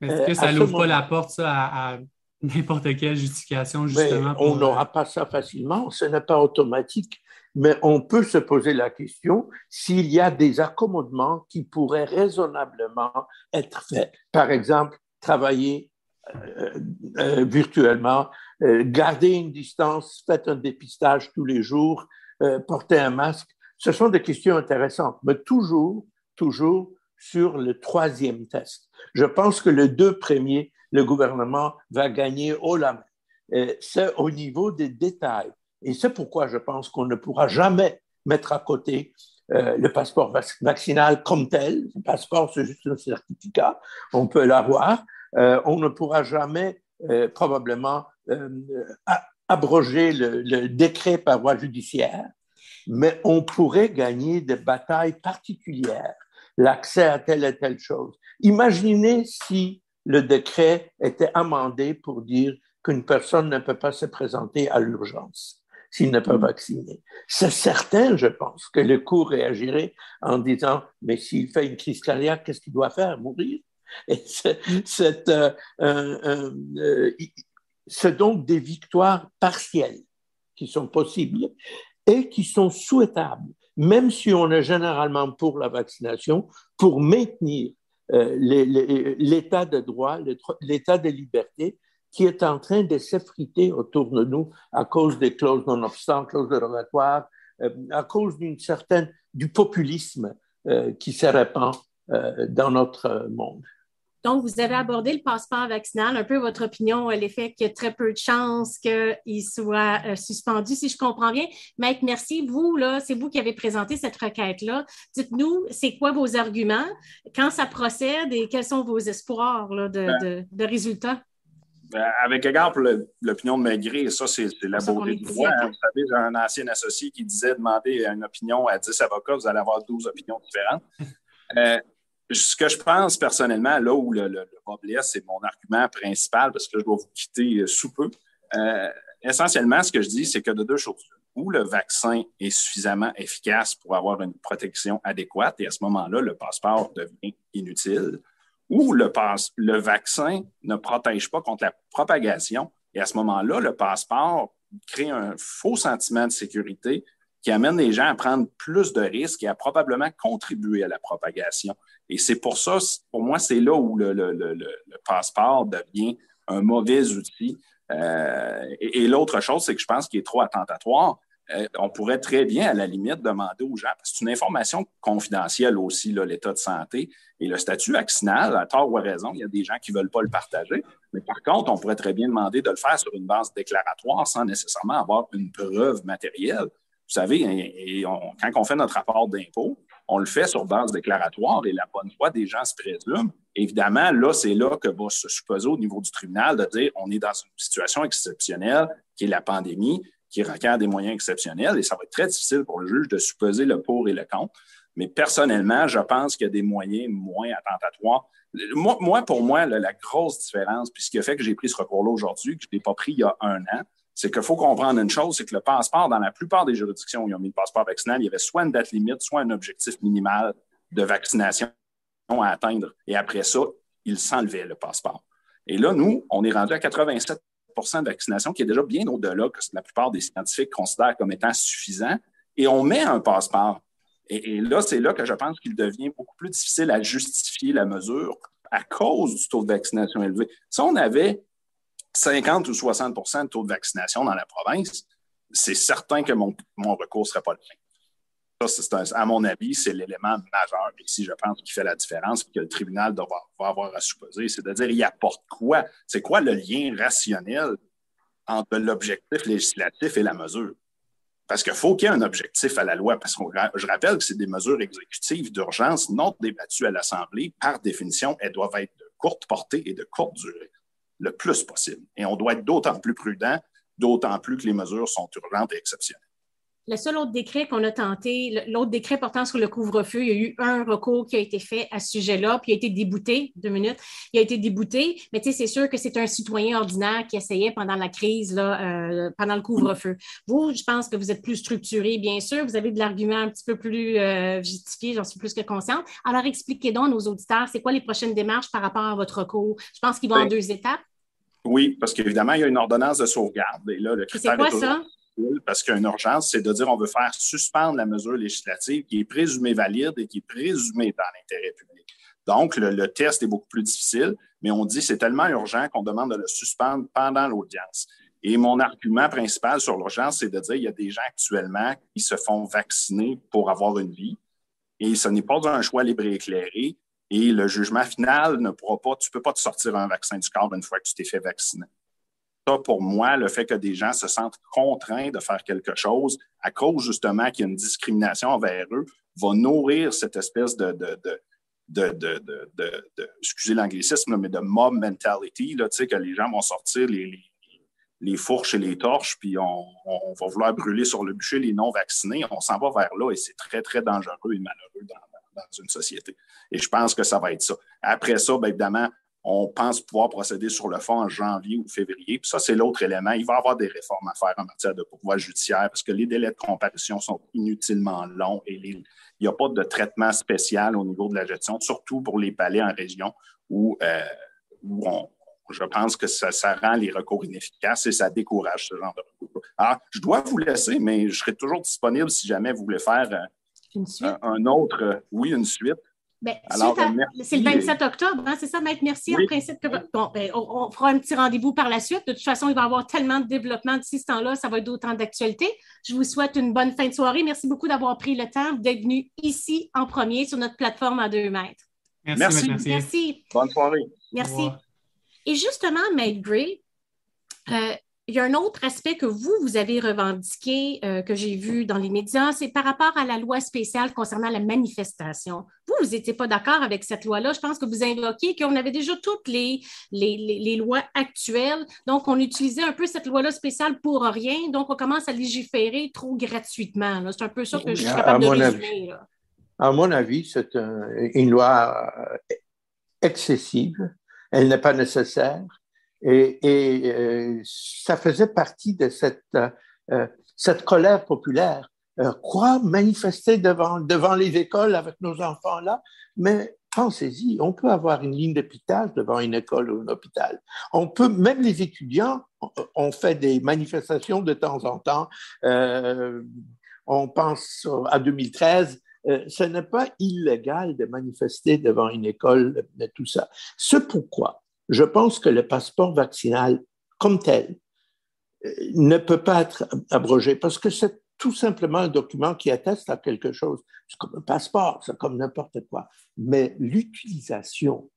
Est-ce que euh, ça n'ouvre pas la porte à, n'importe quelle justification, justement? on euh, n'aura pas ça facilement, ce n'est pas automatique, mais on peut se poser la question s'il y a des accommodements qui pourraient raisonnablement être faits. Par exemple, travailler euh, virtuellement, garder une distance, faire un dépistage tous les jours, euh, porter un masque. Ce sont des questions intéressantes, mais toujours, toujours sur le troisième test. Je pense que les deux premiers, le gouvernement va gagner haut la main. Euh, c'est au niveau des détails. Et c'est pourquoi je pense qu'on ne pourra jamais mettre à côté euh, le passeport vaccinal comme tel. Le passeport, c'est juste un certificat. On peut l'avoir. on ne pourra jamais probablement abroger le, décret par voie judiciaire, mais on pourrait gagner des batailles particulières, l'accès à telle et telle chose. Imaginez si le décret était amendé pour dire qu'une personne ne peut pas se présenter à l'urgence s'il n'est pas mm. vacciné. C'est certain, je pense, que le cours réagirait en disant, mais s'il fait une crise cardiaque, qu'est-ce qu'il doit faire? Mourir? Et c'est, euh, euh, c'est donc des victoires partielles qui sont possibles et qui sont souhaitables, même si on est généralement pour la vaccination, pour maintenir euh, l'état de droit, l'état de liberté qui est en train de s'effriter autour de nous à cause des clauses non-obstant, clauses dérogatoires, euh, à cause d'une certaine du populisme euh, qui se répand dans notre monde. Donc, vous avez abordé le passeport vaccinal, un peu votre opinion, l'effet qu'il y a très peu de chances qu'il soit euh, suspendu, si je comprends bien. Maître, merci. Vous, là, c'est vous qui avez présenté cette requête-là. Dites-nous, c'est quoi vos arguments, quand ça procède et quels sont vos espoirs ben. de, résultats? Ben, avec égard pour l'opinion de Maigret, ça, c'est la beauté du droit. Hein. Vous savez, j'ai un ancien associé qui disait demander une opinion à 10 avocats, vous allez avoir 12 opinions différentes. Euh, ce que je pense personnellement, là où le, le, le c'est mon argument principal, parce que je dois vous quitter euh, sous peu. Euh, essentiellement, ce que je dis, c'est que de deux choses. Où le vaccin est suffisamment efficace pour avoir une protection adéquate, et à ce moment-là, le passeport devient inutile, ou le, le vaccin ne protège pas contre la propagation, et à ce moment-là, le passeport crée un faux sentiment de sécurité qui amène les gens à prendre plus de risques et à probablement contribuer à la propagation. Et c'est pour ça, pour moi, c'est là où le, passeport devient un mauvais outil. Euh, et, l'autre chose, c'est que je pense qu'il est trop attentatoire. euh, on pourrait très bien, à la limite, demander aux gens, parce que c'est une information confidentielle aussi, l'état de santé et le statut vaccinal, à tort ou à raison, il y a des gens qui ne veulent pas le partager. Mais par contre, on pourrait très bien demander de le faire sur une base déclaratoire sans nécessairement avoir une preuve matérielle. Vous savez, quand on fait notre rapport d'impôt, on le fait sur base déclaratoire et la bonne foi des gens se présume. Évidemment, là, c'est là que va se supposer au niveau du tribunal de dire on est dans une situation exceptionnelle qui est la pandémie qui requiert des moyens exceptionnels et ça va être très difficile pour le juge de supposer le pour et le contre. Mais personnellement, je pense qu'il y a des moyens moins attentatoires. Moi, pour moi, la, grosse différence, puis ce qui a fait que j'ai pris ce recours-là aujourd'hui, que je ne l'ai pas pris il y a un an, c'est qu'il faut comprendre une chose, c'est que le passeport, dans la plupart des juridictions où ils ont mis le passeport vaccinal, il y avait soit une date limite, soit un objectif minimal de vaccination à atteindre. Et après ça, ils s'enlevaient le passeport. Et là, nous, on est rendu à 87% de vaccination, qui est déjà bien au-delà que la plupart des scientifiques considèrent comme étant suffisant, et on met un passeport. Et, là, c'est là que je pense qu'il devient beaucoup plus difficile à justifier la mesure à cause du taux de vaccination élevé. Si on avait 50 ou 60% de taux de vaccination dans la province, c'est certain que mon, recours ne serait pas le même. Ça, à mon avis, c'est l'élément majeur ici, je pense, qui fait la différence et que le tribunal va, avoir à supposer. C'est de dire, il apporte quoi? C'est quoi le lien rationnel entre l'objectif législatif et la mesure? Parce qu'il faut qu'il y ait un objectif à la loi. Parce que je rappelle que c'est des mesures exécutives d'urgence non débattues à l'Assemblée. Par définition, elles doivent être de courte portée et de courte durée, le plus possible. Et on doit être d'autant plus prudent, d'autant plus que les mesures sont urgentes et exceptionnelles. Le seul autre décret qu'on a tenté, l'autre décret portant sur le couvre-feu, il y a eu un recours qui a été fait à ce sujet-là, puis il a été débouté, deux minutes, il a été débouté, mais tu sais, c'est sûr que c'est un citoyen ordinaire qui essayait pendant la crise, là, euh, pendant le couvre-feu. Vous, je pense que vous êtes plus structuré, bien sûr, vous avez de l'argument un petit peu plus euh, justifié, j'en suis plus que consciente. Alors, expliquez donc à nos auditeurs, c'est quoi les prochaines démarches par rapport à votre recours? Je pense qu'il va en deux étapes. Oui, parce qu'évidemment, il y a une ordonnance de sauvegarde. Et là, le C'est quoi ça? Parce qu'une urgence, c'est de dire on veut faire suspendre la mesure législative qui est présumée valide et qui est présumée dans l'intérêt public. Donc, le, test est beaucoup plus difficile, mais on dit c'est tellement urgent qu'on demande de le suspendre pendant l'audience. Et mon argument principal sur l'urgence, c'est de dire qu'il y a des gens actuellement qui se font vacciner pour avoir une vie et ce n'est pas un choix libre et éclairé. Et le jugement final ne pourra pas, tu ne peux pas te sortir un vaccin du corps une fois que tu t'es fait vacciner pour moi, le fait que des gens se sentent contraints de faire quelque chose à cause justement qu'il y a une discrimination envers eux, va nourrir cette espèce de, de, de, excusez l'anglicisme, mais de mob mentality, là, que les gens vont sortir les, fourches et les torches, puis on, va vouloir brûler sur le bûcher les non-vaccinés. On s'en va vers là et c'est très, très dangereux et malheureux dans, une société. Et je pense que ça va être ça. Après ça, bien évidemment, on pense pouvoir procéder sur le fond en janvier ou février. Puis ça, c'est l'autre élément. Il va y avoir des réformes à faire en matière de pouvoir judiciaire parce que les délais de comparution sont inutilement longs et il n'y a pas de traitement spécial au niveau de la gestion, surtout pour les palais en région où, euh, je pense que ça, rend les recours inefficaces et ça décourage ce genre de recours. Alors, je dois vous laisser, mais je serai toujours disponible si jamais vous voulez faire euh, un, autre, euh, oui, une suite. Ben, c'est le 27 octobre, hein, c'est ça, Maître Mercier, en principe. bon, ben, on, fera un petit rendez-vous par la suite. De toute façon, il va y avoir tellement de développement d'ici ce temps-là, ça va être d'autant d'actualité. Je vous souhaite une bonne fin de soirée. Merci beaucoup d'avoir pris le temps d'être venu ici en premier sur notre plateforme à deux mètres. Merci. Merci. Bonne soirée. Merci. Et justement, Maître Gray, euh, il y a un autre aspect que vous, vous avez revendiqué, euh, que j'ai vu dans les médias, c'est par rapport à la loi spéciale concernant la manifestation. Vous, vous n'étiez pas d'accord avec cette loi-là. Je pense que vous invoquiez qu'on avait déjà toutes les, les, lois actuelles. Donc, on utilisait un peu cette loi-là spéciale pour rien. Donc, on commence à légiférer trop gratuitement. C'est un peu ça que je suis capable de résumer. À mon avis, c'est une loi euh, excessive. Elle n'est pas nécessaire. Et, euh, ça faisait partie de cette, euh, cette colère populaire. Euh, quoi manifester devant, devant les écoles avec nos enfants là? Mais pensez-y, on peut avoir une ligne d'hôpital devant une école ou un hôpital. On peut, même les étudiants ont fait des manifestations de temps en temps. on pense à 2013. ce n'est pas illégal de manifester devant une école, de tout ça. Ce pourquoi je pense que le passeport vaccinal comme tel euh, ne peut pas être abrogé parce que cette tout simplement un document qui atteste à quelque chose. C'est comme un passeport, c'est comme n'importe quoi. Mais l'utilisation,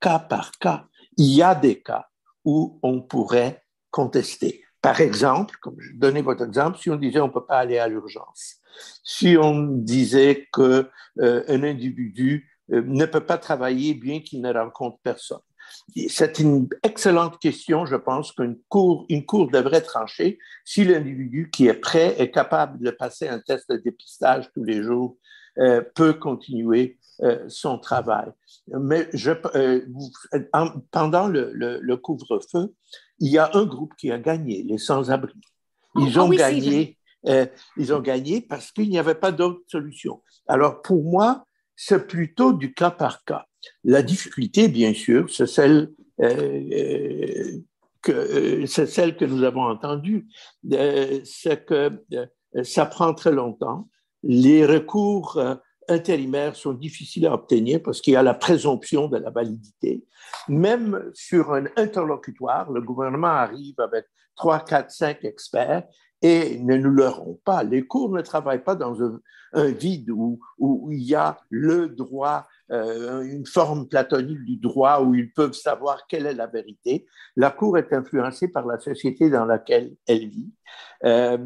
cas par cas, il y a des cas où on pourrait contester. Par exemple, comme je donnais votre exemple, si on disait on ne peut pas aller à l'urgence, si on disait qu'un euh, individu euh, ne peut pas travailler bien qu'il ne rencontre personne. C'est une excellente question. Je pense qu'une cour, une cour devrait trancher si l'individu qui est prêt est capable de passer un test de dépistage tous les jours euh, peut continuer euh, son travail. Mais je, pendant le, le, couvre-feu, il y a un groupe qui a gagné, les sans-abri. Ils ah, ont gagné. ils ont gagné parce qu'il n'y avait pas d'autre solution. Alors pour moi, c'est plutôt du cas par cas. La difficulté, bien sûr, c'est celle, euh, euh, que, euh, que nous avons entendue, c'est que ça prend très longtemps. Les recours intérimaires sont difficiles à obtenir parce qu'il y a la présomption de la validité. Même sur un interlocutoire, le gouvernement arrive avec trois, quatre, cinq experts et ne nous leurrons pas. Les cours ne travaillent pas dans un, vide où, il y a le droit, euh, une forme platonique du droit où ils peuvent savoir quelle est la vérité. La Cour est influencée par la société dans laquelle elle vit. Euh,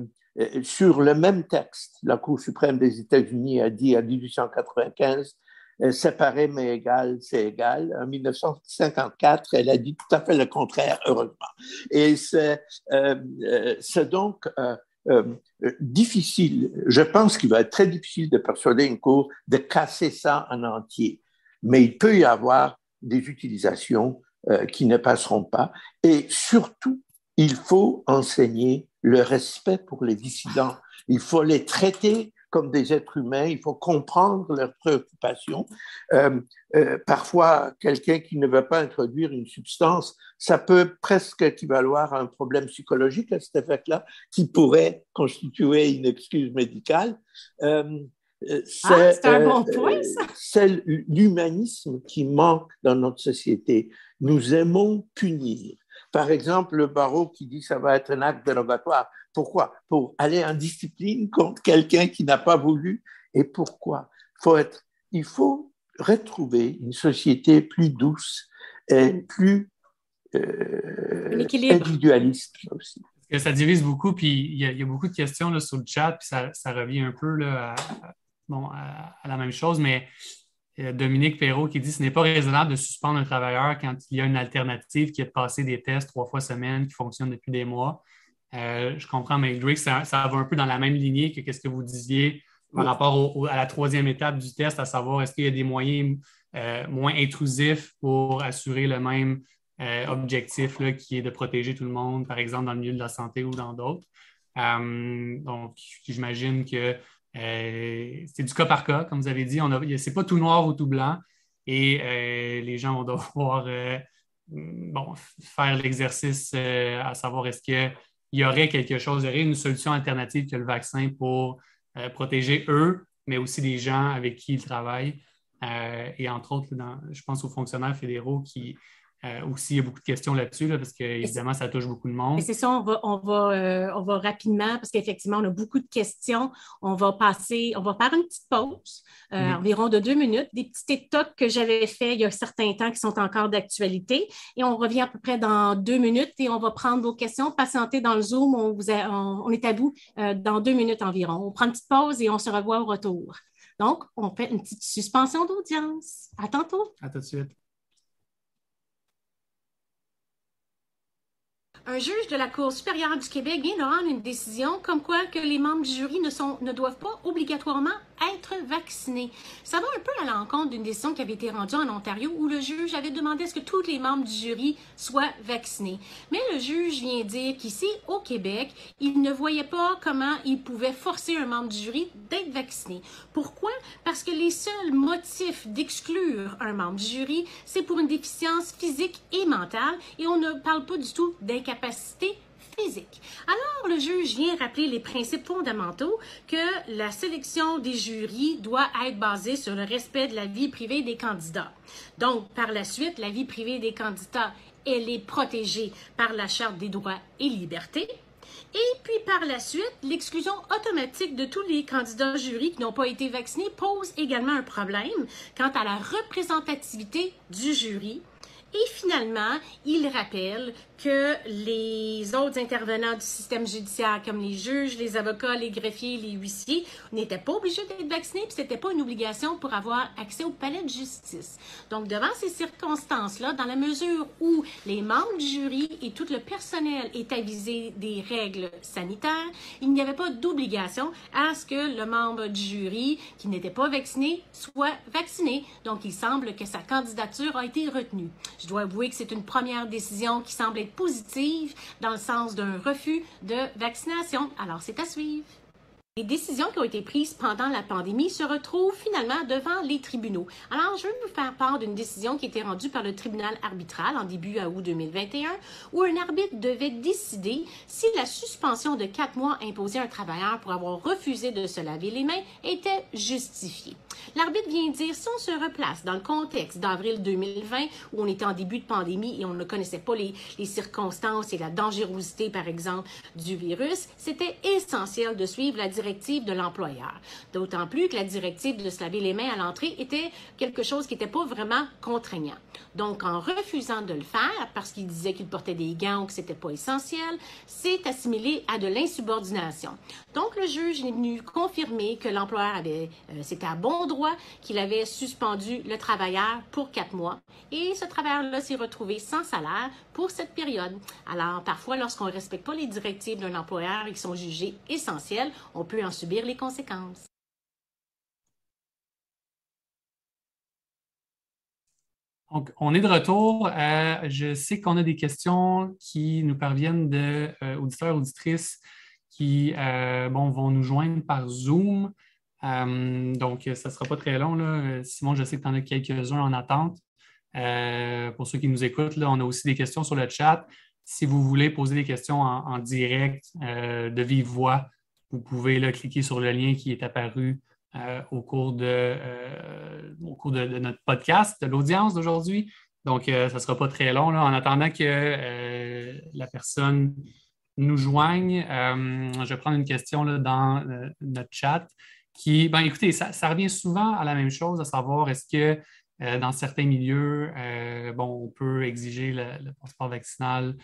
sur le même texte, la Cour suprême des États-Unis a dit en 1895 euh, séparé mais égal, c'est égal. En 1954, elle a dit tout à fait le contraire, heureusement. Et c'est euh, euh, donc difficile, je pense qu'il va être très difficile de persuader une cour de casser ça en entier. Mais il peut y avoir des utilisations qui ne passeront pas. Et surtout, il faut enseigner le respect pour les dissidents. Il faut les traiter comme des êtres humains, il faut comprendre leurs préoccupations. Euh, euh, parfois, quelqu'un qui ne veut pas introduire une substance, ça peut presque équivaloir à un problème psychologique à cet effet-là, qui pourrait constituer une excuse médicale. Euh, ah, c'est un bon point, ça. C'est l'humanisme qui manque dans notre société. Nous aimons punir. Par exemple, le barreau qui dit que ça va être un acte dérogatoire. Pourquoi? Pour aller en discipline contre quelqu'un qui n'a pas voulu. Et pourquoi? Faut être, Il faut retrouver une société plus douce et plus euh, individualiste aussi. ça divise beaucoup, puis il y, a, beaucoup de questions là, sur le chat, puis ça, revient un peu là, bon, à, la même chose, mais euh, Dominique Perrault qui dit ce n'est pas raisonnable de suspendre un travailleur quand il y a une alternative qui est de passer des tests trois fois semaine qui fonctionne depuis des mois. Euh, je comprends, mais Drake, ça, va un peu dans la même lignée que ce que vous disiez par rapport à la troisième étape du test, à savoir est-ce qu'il y a des moyens euh, moins intrusifs pour assurer le même euh, objectif qui est de protéger tout le monde, par exemple dans le milieu de la santé ou dans d'autres? donc, j'imagine que c'est du cas par cas, comme vous avez dit. Ce n'est pas tout noir ou tout blanc et les gens vont devoir bon, faire l'exercice à savoir est-ce que il y aurait quelque chose, il y aurait une solution alternative que le vaccin pour euh, protéger eux, mais aussi les gens avec qui ils travaillent. Euh, et entre autres, je pense aux fonctionnaires fédéraux qui, euh, aussi, il y a beaucoup de questions là-dessus, parce que évidemment, ça touche beaucoup de monde. C'est ça, on va, on, va, euh, on va rapidement, parce qu'effectivement, on a beaucoup de questions. On va passer, on va faire une petite pause, euh, environ de deux minutes, des petits TikTok que j'avais fait il y a certains temps qui sont encore d'actualité. Et on revient à peu près dans deux minutes et on va prendre vos questions, patienter dans le Zoom. On, vous on, est à bout dans deux minutes environ. On prend une petite pause et on se revoit au retour. Donc, on fait une petite suspension d'audience. À tantôt. À tout de suite. Un juge de la Cour supérieure du Québec vient de rendre une décision comme quoi que les membres du jury ne, sont, ne doivent pas obligatoirement être vaccinés. Ça va un peu à l'encontre d'une décision qui avait été rendue en Ontario où le juge avait demandé à ce que tous les membres du jury soient vaccinés. Mais le juge vient dire qu'ici, au Québec, il ne voyait pas comment il pouvait forcer un membre du jury d'être vacciné. Pourquoi? Parce que les seuls motifs d'exclure un membre du jury, c'est pour une déficience physique et mentale et on ne parle pas du tout d'incapacité physique. Alors, le juge vient rappeler les principes fondamentaux que la sélection des jurys doit être basée sur le respect de la vie privée des candidats. Donc, par la suite, la vie privée des candidats, elle est protégée par la Charte des droits et libertés. Et puis par la suite, l'exclusion automatique de tous les candidats jury qui n'ont pas été vaccinés pose également un problème quant à la représentativité du jury. Et finalement, il rappelle que les autres intervenants du système judiciaire, comme les juges, les avocats, les greffiers, les huissiers, n'étaient pas obligés d'être vaccinés, puis c'était pas une obligation pour avoir accès au palais de justice. Donc, devant ces circonstances-là, dans la mesure où les membres du jury et tout le personnel est avisé des règles sanitaires, il n'y avait pas d'obligation à ce que le membre du jury qui n'était pas vacciné soit vacciné. Donc, il semble que sa candidature a été retenue. Je dois avouer que c'est une première décision qui semble être positive dans le sens d'un refus de vaccination. Alors, c'est à suivre. Les décisions qui ont été prises pendant la pandémie se retrouvent finalement devant les tribunaux. Alors, je vais vous faire part d'une décision qui a été rendue par le tribunal arbitral en début août 2021, où un arbitre devait décider si la suspension de quatre mois imposée à un travailleur pour avoir refusé de se laver les mains était justifiée. L'arbitre vient dire, si on se replace dans le contexte d'avril 2020, où on était en début de pandémie et on ne connaissait pas les, circonstances et la dangerosité, par exemple, du virus, c'était essentiel de suivre la directive de l'employeur. D'autant plus que la directive de se laver les mains à l'entrée était quelque chose qui n'était pas vraiment contraignant. Donc, en refusant de le faire, parce qu'il disait qu'il portait des gants ou que c'était pas essentiel, c'est assimilé à de l'insubordination. Donc, le juge est venu confirmer que l'employeur avait, euh, c'était à bon droit qu'il avait suspendu le travailleur pour quatre mois. Et ce travailleur-là s'est retrouvé sans salaire pour cette période. Alors, parfois, lorsqu'on ne respecte pas les directives d'un employeur qui sont jugées essentielles, on peut en subir les conséquences. Donc, on est de retour. Je sais qu'on a des questions qui nous parviennent d'auditeurs, euh, auditrices qui euh, vont nous joindre par Zoom. Euh, donc, ça ne sera pas très long. Simon, je sais que tu en as quelques-uns en attente. Euh, pour ceux qui nous écoutent, on a aussi des questions sur le chat. Si vous voulez poser des questions en, direct, de vive voix, vous pouvez cliquer sur le lien qui est apparu au cours, de, notre podcast, de l'audience d'aujourd'hui. Donc, ça ne sera pas très long. En attendant que la personne nous joigne, je vais prendre une question dans notre chat ben, écoutez, ça, revient souvent à la même chose, à savoir est-ce que euh, dans certains milieux, euh, bon, on peut exiger le, passeport vaccinal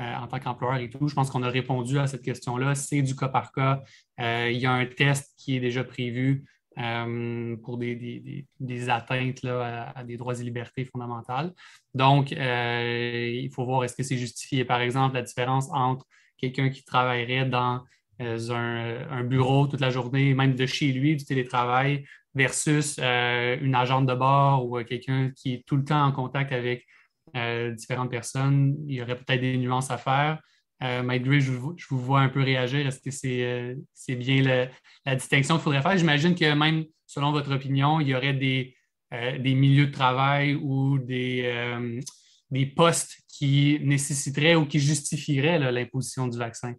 euh, en tant qu'employeur et tout. Je pense qu'on a répondu à cette question-là. C'est du cas par cas. il y a un test qui est déjà prévu pour des, atteintes là, à, des droits et libertés fondamentales. Donc, il faut voir est-ce que c'est justifié. Par exemple, la différence entre quelqu'un qui travaillerait dans euh, un, bureau toute la journée, même de chez lui, du télétravail, versus euh, une agente de bord ou euh, quelqu'un qui est tout le temps en contact avec différentes personnes. Il y aurait peut-être des nuances à faire. Mike Gray, je, vous vois un peu réagir. Est-ce que c'est bien la distinction qu'il faudrait faire? J'imagine que même selon votre opinion, il y aurait des, des milieux de travail ou des, des postes qui nécessiteraient ou qui justifieraient l'imposition du vaccin.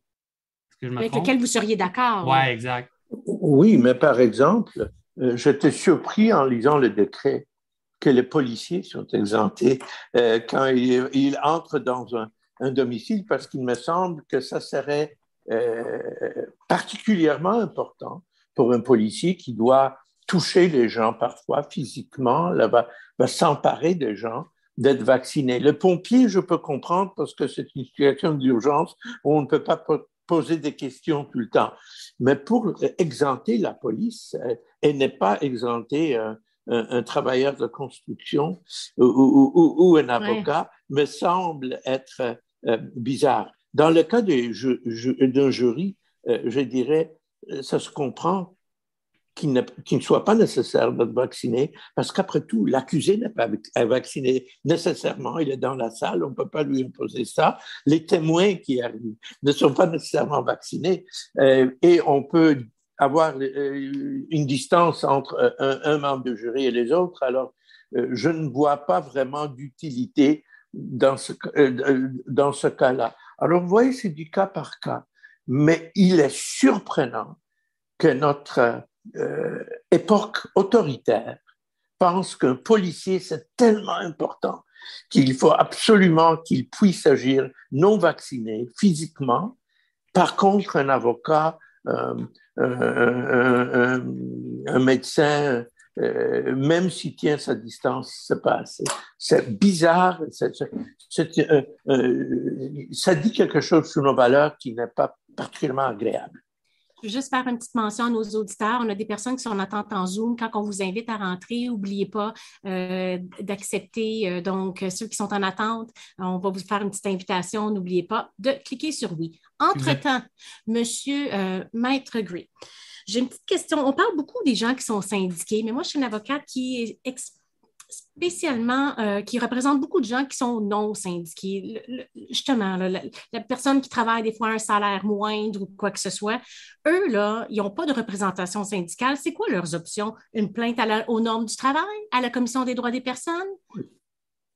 Avec lequel vous seriez d'accord. Oui, exact. Oui, mais par exemple, euh, j'étais surpris en lisant le décret que les policiers sont exemptés euh, quand ils, entrent dans un, domicile parce qu'il me semble que ça serait euh, particulièrement important pour un policier qui doit toucher les gens parfois physiquement, là, va, va s'emparer des gens d'être vaccinés. Le pompier, je peux comprendre parce que c'est une situation d'urgence où on ne peut pas poser des questions tout le temps. Mais pour exempter la police, euh, elle n'est pas exempter un, un, travailleur de construction ou, un avocat, me semble être euh, bizarre. Dans le cas d'un jury, euh, je dirais, ça se comprend qu'il ne, soit pas nécessaire d'être vacciné, parce qu'après tout, l'accusé n'est pas vacciné nécessairement, il est dans la salle, on ne peut pas lui imposer ça. Les témoins qui arrivent ne sont pas nécessairement vaccinés euh, et on peut avoir euh, une distance entre un, membre du jury et les autres. Alors, euh, je ne vois pas vraiment d'utilité dans ce, dans ce cas-là. Alors, vous voyez, c'est du cas par cas, mais il est surprenant que notre euh, époque autoritaire pense qu'un policier, c'est tellement important qu'il faut absolument qu'il puisse agir non vacciné physiquement par contre, un avocat, un, médecin, même s'il tient sa distance, c'est pas. C'est bizarre. ça dit quelque chose sur nos valeurs qui n'est pas particulièrement agréable juste faire une petite mention à nos auditeurs. On a des personnes qui sont en attente en Zoom. Quand on vous invite à rentrer, n'oubliez pas euh, d'accepter. Euh, donc, ceux qui sont en attente, on va vous faire une petite invitation. N'oubliez pas de cliquer sur oui. Entre-temps, Monsieur euh, Maître Gray, j'ai une petite question. On parle beaucoup des gens qui sont syndiqués, mais moi, je suis une avocate qui est spécialement euh, qui représente beaucoup de gens qui sont non syndiqués. justement, la, personne qui travaille des fois un salaire moindre ou quoi que ce soit, eux, là, ils n'ont pas de représentation syndicale. C'est quoi leurs options? Une plainte aux normes du travail, à la Commission des droits des personnes?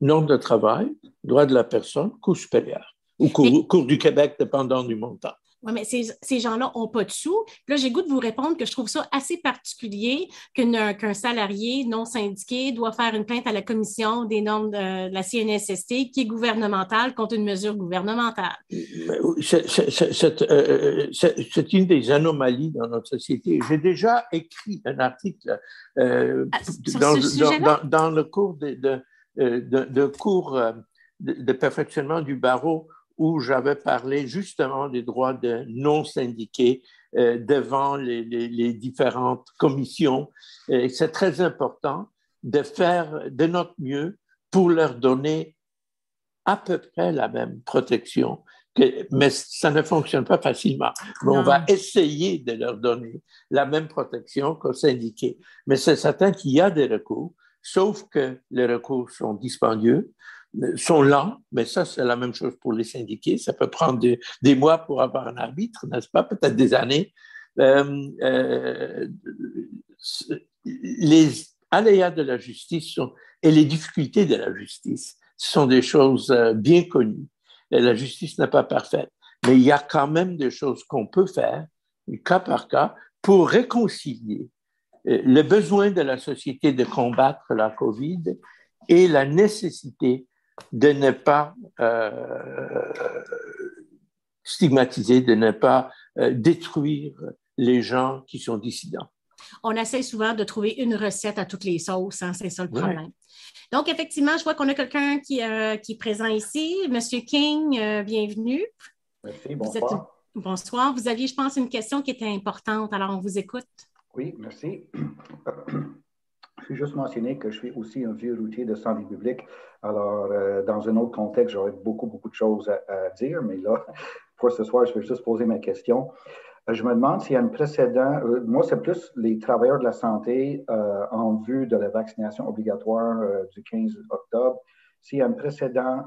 Normes de travail, droits de la personne, coût supérieur ou cours du Québec, dépendant du montant. Oui, mais ces, gens-là n'ont pas de sous. Là, j'ai goût de vous répondre que je trouve ça assez particulier qu'un salarié non syndiqué doit faire une plainte à la commission des normes de, la CNSST qui est gouvernementale contre une mesure gouvernementale. Euh, c'est une des anomalies dans notre société. J'ai déjà écrit un article euh, ah, dans, le cours de, de, cours euh, de perfectionnement du barreau où j'avais parlé justement des droits de non-syndiqués euh, devant les, différentes commissions. C'est très important de faire de notre mieux pour leur donner à peu près la même protection. mais ça ne fonctionne pas facilement. on va essayer de leur donner la même protection qu'aux syndiqués. Mais c'est certain qu'il y a des recours, sauf que les recours sont dispendieux, sont lents, mais ça, c'est la même chose pour les syndiqués. Ça peut prendre des, mois pour avoir un arbitre, n'est-ce pas? Peut-être des années. Euh, euh, les aléas de la justice sont, et les difficultés de la justice sont des choses euh, bien connues. La justice n'est pas parfaite, mais il y a quand même des choses qu'on peut faire, cas par cas, pour réconcilier le besoin de la société de combattre la COVID et la nécessité de ne pas euh, stigmatiser, de ne pas euh, détruire les gens qui sont dissidents. On essaie souvent de trouver une recette à toutes les sauces, hein, c'est ça le problème. Donc, effectivement, je vois qu'on a quelqu'un qui, euh, qui, est présent ici. Monsieur King, bienvenue. Merci, bonsoir. Bonsoir. Vous aviez, je pense, une question qui était importante, alors on vous écoute. Oui, merci. Je vais juste mentionner que je suis aussi un vieux routier de santé publique. Alors, euh, dans un autre contexte, j'aurais beaucoup, beaucoup de choses à, dire, mais là, pour ce soir, je vais juste poser ma question. Euh, je me demande s'il y a un précédent. Euh, moi, c'est plus les travailleurs de la santé en vue de la vaccination obligatoire du 15 octobre. S'il y a un précédent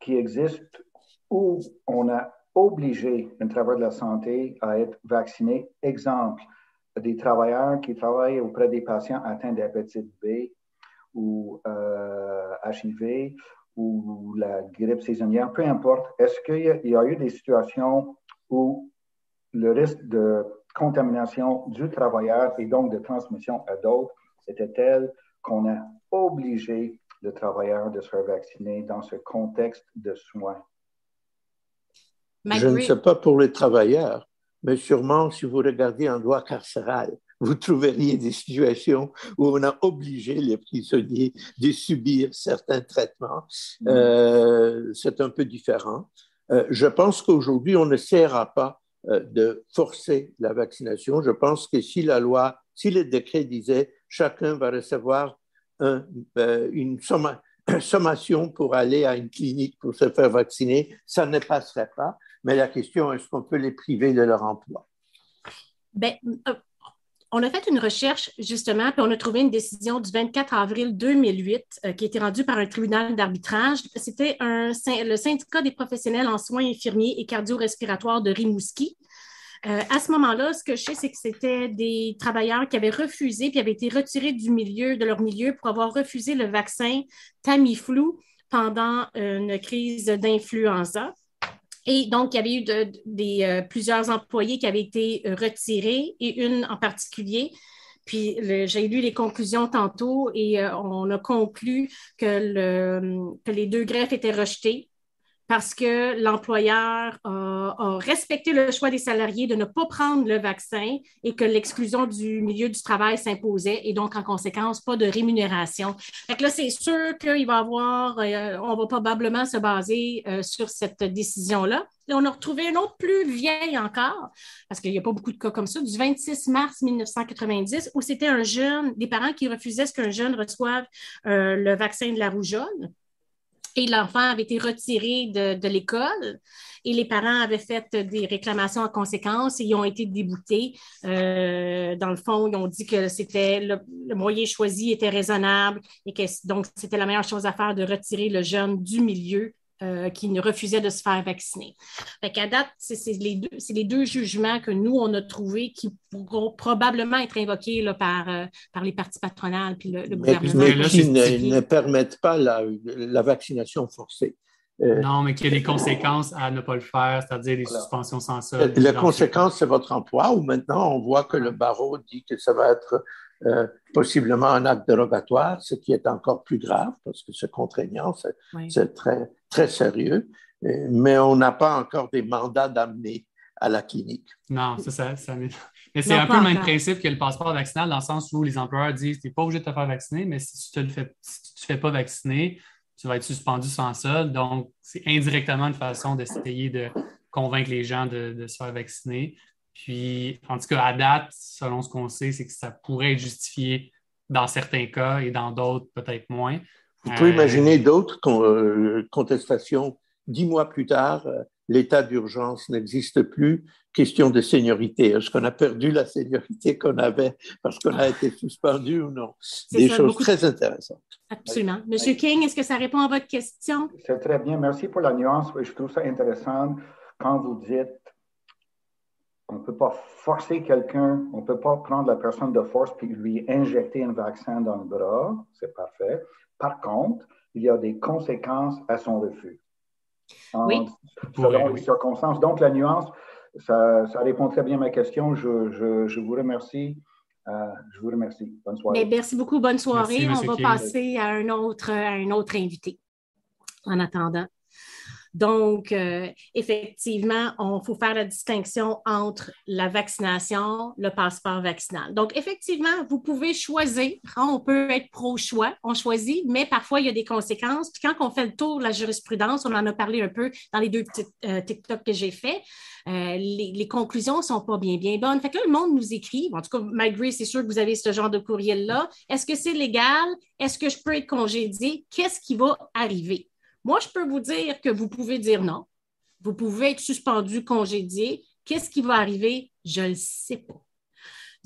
qui existe où on a obligé un travailleur de la santé à être vacciné, exemple, des travailleurs qui travaillent auprès des patients atteints d'hépatite B ou HIV euh, ou la grippe saisonnière, peu importe, est-ce qu'il y, a eu des situations où le risque de contamination du travailleur et donc de transmission à d'autres était tel qu'on a obligé le travailleur de se faire vacciner dans ce contexte de soins? Je ne sais pas pour les travailleurs, mais sûrement si vous regardez un droit carcéral, vous trouveriez des situations où on a obligé les prisonniers de subir certains traitements. Mm. Euh, c'est un peu différent. Euh, je pense qu'aujourd'hui, on ne essaiera pas euh, de forcer la vaccination. Je pense que si la loi, si le décret disait chacun va recevoir une sommation pour aller à une clinique pour se faire vacciner, ça ne passerait pas. Mais la question, est-ce qu'on peut les priver de leur emploi? Bien, euh, on a fait une recherche, justement, puis on a trouvé une décision du 24 avril 2008 euh, qui a été rendue par un tribunal d'arbitrage. C'était le syndicat des professionnels en soins infirmiers et cardio-respiratoires de Rimouski. Euh, à ce moment-là, ce que je sais, c'est que c'était des travailleurs qui avaient refusé, puis avaient été retirés du milieu, de leur milieu pour avoir refusé le vaccin Tamiflu pendant une crise d'influenza. Et donc, il y avait eu des, euh, plusieurs employés qui avaient été euh, retirés et une en particulier. Puis j'ai lu les conclusions tantôt et euh, on a conclu que, le, que, les deux greffes étaient rejetées parce que l'employeur a respecté le choix des salariés de ne pas prendre le vaccin et que l'exclusion du milieu du travail s'imposait et donc, en conséquence, pas de rémunération. Fait là, c'est sûr qu'il va avoir, euh, on va probablement se baser euh, sur cette décision-là. Et on a retrouvé une autre plus vieille encore, parce qu'il n'y a pas beaucoup de cas comme ça, du 26 mars 1990, où c'était un jeune, des parents qui refusaient ce qu'un jeune reçoive euh, le vaccin de la rougeole et l'enfant avait été retiré de, l'école et les parents avaient fait des réclamations en conséquence et ils ont été déboutés. Euh, dans le fond, ils ont dit que c'était le, moyen choisi était raisonnable et que donc c'était la meilleure chose à faire de retirer le jeune du milieu euh, qui ne refusait de se faire vacciner. Fait qu'à date, c'est les, deux, jugements que nous, on a trouvés qui pourront probablement être invoqués là, par, euh, par les partis patronales puis le, gouvernement. Mais qui ne, permettent pas la, vaccination forcée. Euh, non, mais qu'il y a des conséquences à ne pas le faire, c'est-à-dire des suspensions sans solde. La conséquence, c'est votre emploi, où maintenant on voit que le barreau dit que ça va être euh, possiblement un acte dérogatoire, ce qui est encore plus grave parce que c'est contraignant, c'est très, très sérieux, euh, mais on n'a pas encore des mandats d'amener à la clinique. Non, c'est ça. mais c'est un peu le même principe que le passeport vaccinal dans le sens où les employeurs disent tu n'es pas obligé de te faire vacciner, mais si tu ne te fais, te fais pas vacciner, tu vas être suspendu sans solde. Donc, c'est indirectement une façon d'essayer de convaincre les gens de, de, se faire vacciner. Puis, en tout cas, à date, selon ce qu'on sait, c'est que ça pourrait être justifié dans certains cas et dans d'autres, peut-être moins. Vous pouvez imaginer d'autres euh, contestations? Dix mois plus tard, euh, l'état d'urgence n'existe plus. Question de seniorité. Est-ce qu'on a perdu la seniorité qu'on avait parce qu'on a été suspendu ou non? Des choses très intéressantes. Absolument. Monsieur King, est-ce que ça répond à votre question? C'est très bien. Merci pour la nuance. Je trouve ça intéressant quand vous dites on ne peut pas forcer quelqu'un, on ne peut pas prendre la personne de force puis lui injecter un vaccin dans le bras, c'est parfait. Par contre, il y a des conséquences à son refus. Oui. Selon les circonstances. Donc, la nuance, ça, répond très bien à ma question. Je, vous remercie. Euh, je vous remercie. Bonne soirée. merci beaucoup. Bonne soirée. On va passer à un, autre, à un autre invité en attendant. Donc, euh, effectivement, il faut faire la distinction entre la vaccination, le passeport vaccinal. Donc, effectivement, vous pouvez choisir. Hein, on peut être pro-choix, on choisit, mais parfois, il y a des conséquences. Puis quand on fait le tour de la jurisprudence, on en a parlé un peu dans les deux petits euh, TikTok que j'ai fait. Euh, les, conclusions ne sont pas bien, bien bonnes. Fait que là, le monde nous écrit. En tout cas, Mike c'est sûr que vous avez ce genre de courriel-là. Est-ce que c'est légal? Est-ce que je peux être congédié? Qu'est-ce qui va arriver? Moi, je peux vous dire que vous pouvez dire non. Vous pouvez être suspendu, congédié. Qu'est-ce qui va arriver? Je ne le sais pas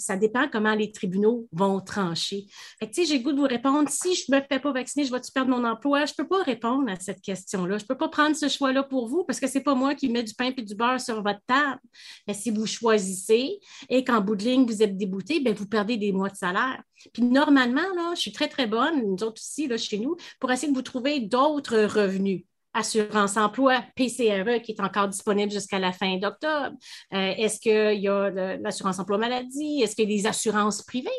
ça dépend comment les tribunaux vont trancher. Fait j'ai le goût de vous répondre, si je ne me fais pas vacciner, je vais-tu perdre mon emploi? Je ne peux pas répondre à cette question-là. Je ne peux pas prendre ce choix-là pour vous parce que ce n'est pas moi qui mets du pain et du beurre sur votre table. Mais si vous choisissez et qu'en bout de ligne, vous êtes débouté, bien, vous perdez des mois de salaire. Puis normalement, là, je suis très, très bonne, nous autres aussi, là, chez nous, pour essayer de vous trouver d'autres revenus assurance emploi, PCRE, qui est encore disponible jusqu'à la fin d'octobre. Euh, est-ce qu'il y a l'assurance emploi maladie? Est-ce qu'il y a des assurances privées?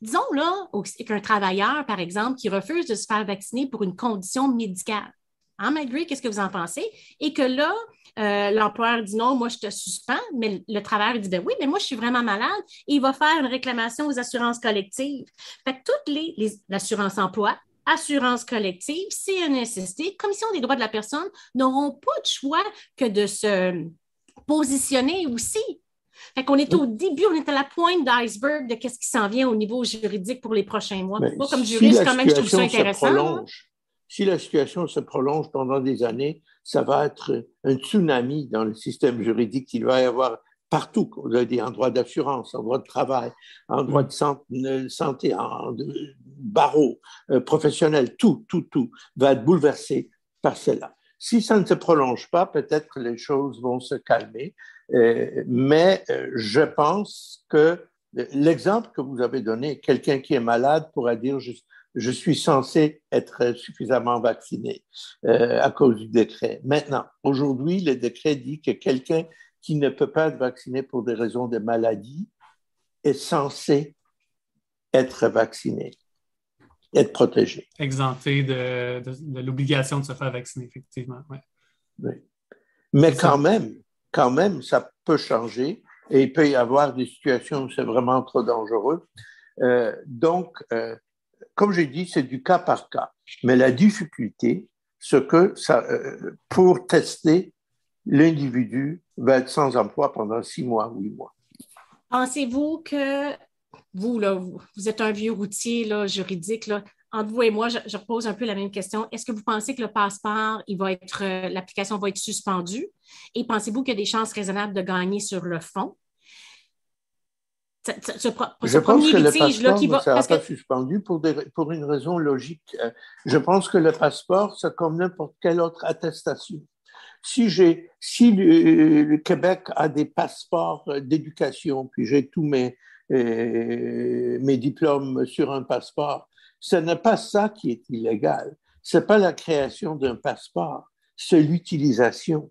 Disons là qu'un travailleur, par exemple, qui refuse de se faire vacciner pour une condition médicale. Hein, Madrid, qu'est-ce que vous en pensez? Et que là, euh, l'employeur dit non, moi je te suspends, mais le travailleur dit ben oui, mais moi je suis vraiment malade et il va faire une réclamation aux assurances collectives. Fait que toutes les, l'assurance emploi, assurance collective, CNSST, Commission des droits de la personne, n'auront pas de choix que de se positionner aussi. Fait qu'on est au début, on est à la pointe d'iceberg de qu'est-ce qui s'en vient au niveau juridique pour les prochains mois. Moi, comme juriste, quand même, je trouve ça intéressant. si la situation se prolonge pendant des années, ça va être un tsunami dans le système juridique. Il va y avoir partout, vous avez dit, en droit d'assurance, en droit de travail, en droit de santé, en barreau, euh, professionnel, tout, tout, tout va être bouleversé par cela. Si ça ne se prolonge pas, peut-être que les choses vont se calmer, euh, mais euh, je pense que l'exemple que vous avez donné, quelqu'un qui est malade pourra dire je suis censé être suffisamment vacciné à cause du décret. Maintenant, aujourd'hui, le décret dit que quelqu'un qui ne peut pas être vacciné pour des raisons de maladie est censé être vacciné, être protégé. Exempté de, l'obligation de se faire vacciner, effectivement. Oui. Mais quand même, quand même, ça peut changer et il peut y avoir des situations où c'est vraiment trop dangereux. Euh, donc, euh, comme j'ai dit, c'est du cas par cas. Mais la difficulté, c'est que ça, euh, pour tester, l'individu va être sans emploi pendant six mois, huit mois. Pensez-vous que vous, là, vous, êtes un vieux routier là, juridique, là, entre vous et moi, je, repose un peu la même question. Est-ce que vous pensez que le passeport, il va être, l'application va être suspendue? Et pensez-vous qu'il y a des chances raisonnables de gagner sur le fond? je pense que le passeport ne sera pas suspendu pour, pour une raison logique. Euh, je pense que le passeport, c'est comme n'importe quelle autre attestation. Si, j'ai, si le, Québec a des passeports d'éducation, puis j'ai tous mes, euh, mes diplômes sur un passeport, ce n'est pas ça qui est illégal. Ce n'est pas la création d'un passeport, c'est l'utilisation.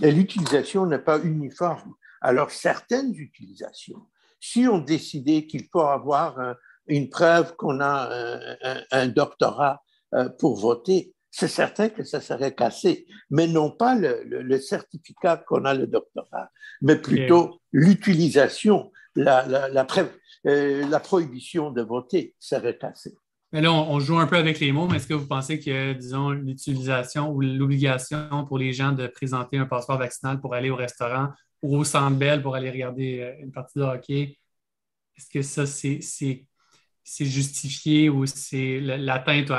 Et l'utilisation n'est pas uniforme. Alors, certaines utilisations si on décidait qu'il faut avoir une preuve qu'on a un, doctorat euh, pour voter, c'est certain que ça serait cassé, mais non pas le, certificat qu'on a le doctorat, mais plutôt l'utilisation, la, la, euh, la, prohibition de voter serait cassée. Mais là, on, joue un peu avec les mots, mais est-ce que vous pensez que, disons, l'utilisation ou l'obligation pour les gens de présenter un passeport vaccinal pour aller au restaurant ou au Centre Bell pour aller regarder euh, une partie de hockey. Est-ce que ça, c'est justifié ou c'est l'atteinte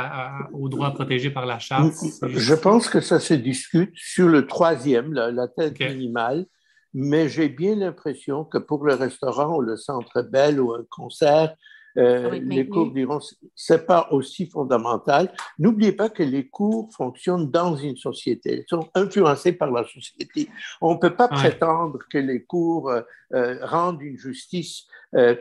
aux droits protégés par la Charte? Je pense que ça se discute sur le troisième, la, tête minimale, mais j'ai bien l'impression que pour le restaurant ou le Centre Bell ou un concert, euh, ah les cours diront c'est pas aussi fondamental. N'oubliez pas que les cours fonctionnent dans une société, ils sont influencés par la société. On ne peut pas prétendre que les cours euh, euh, rendent une justice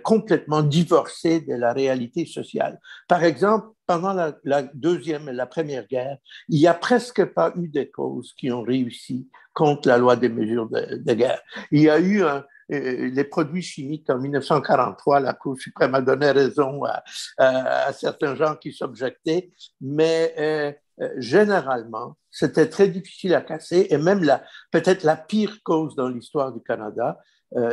complètement divorcée de la réalité sociale. Par exemple, pendant la, deuxième et la première guerre, il n'y a presque pas eu de causes qui ont réussi contre la loi des mesures de, de guerre. Il y a eu un, euh, les produits chimiques en 1943, la Cour suprême a donné raison à, certains gens qui s'objectaient, mais euh, euh, généralement, c'était très difficile à casser et même peut-être la pire cause dans l'histoire du Canada,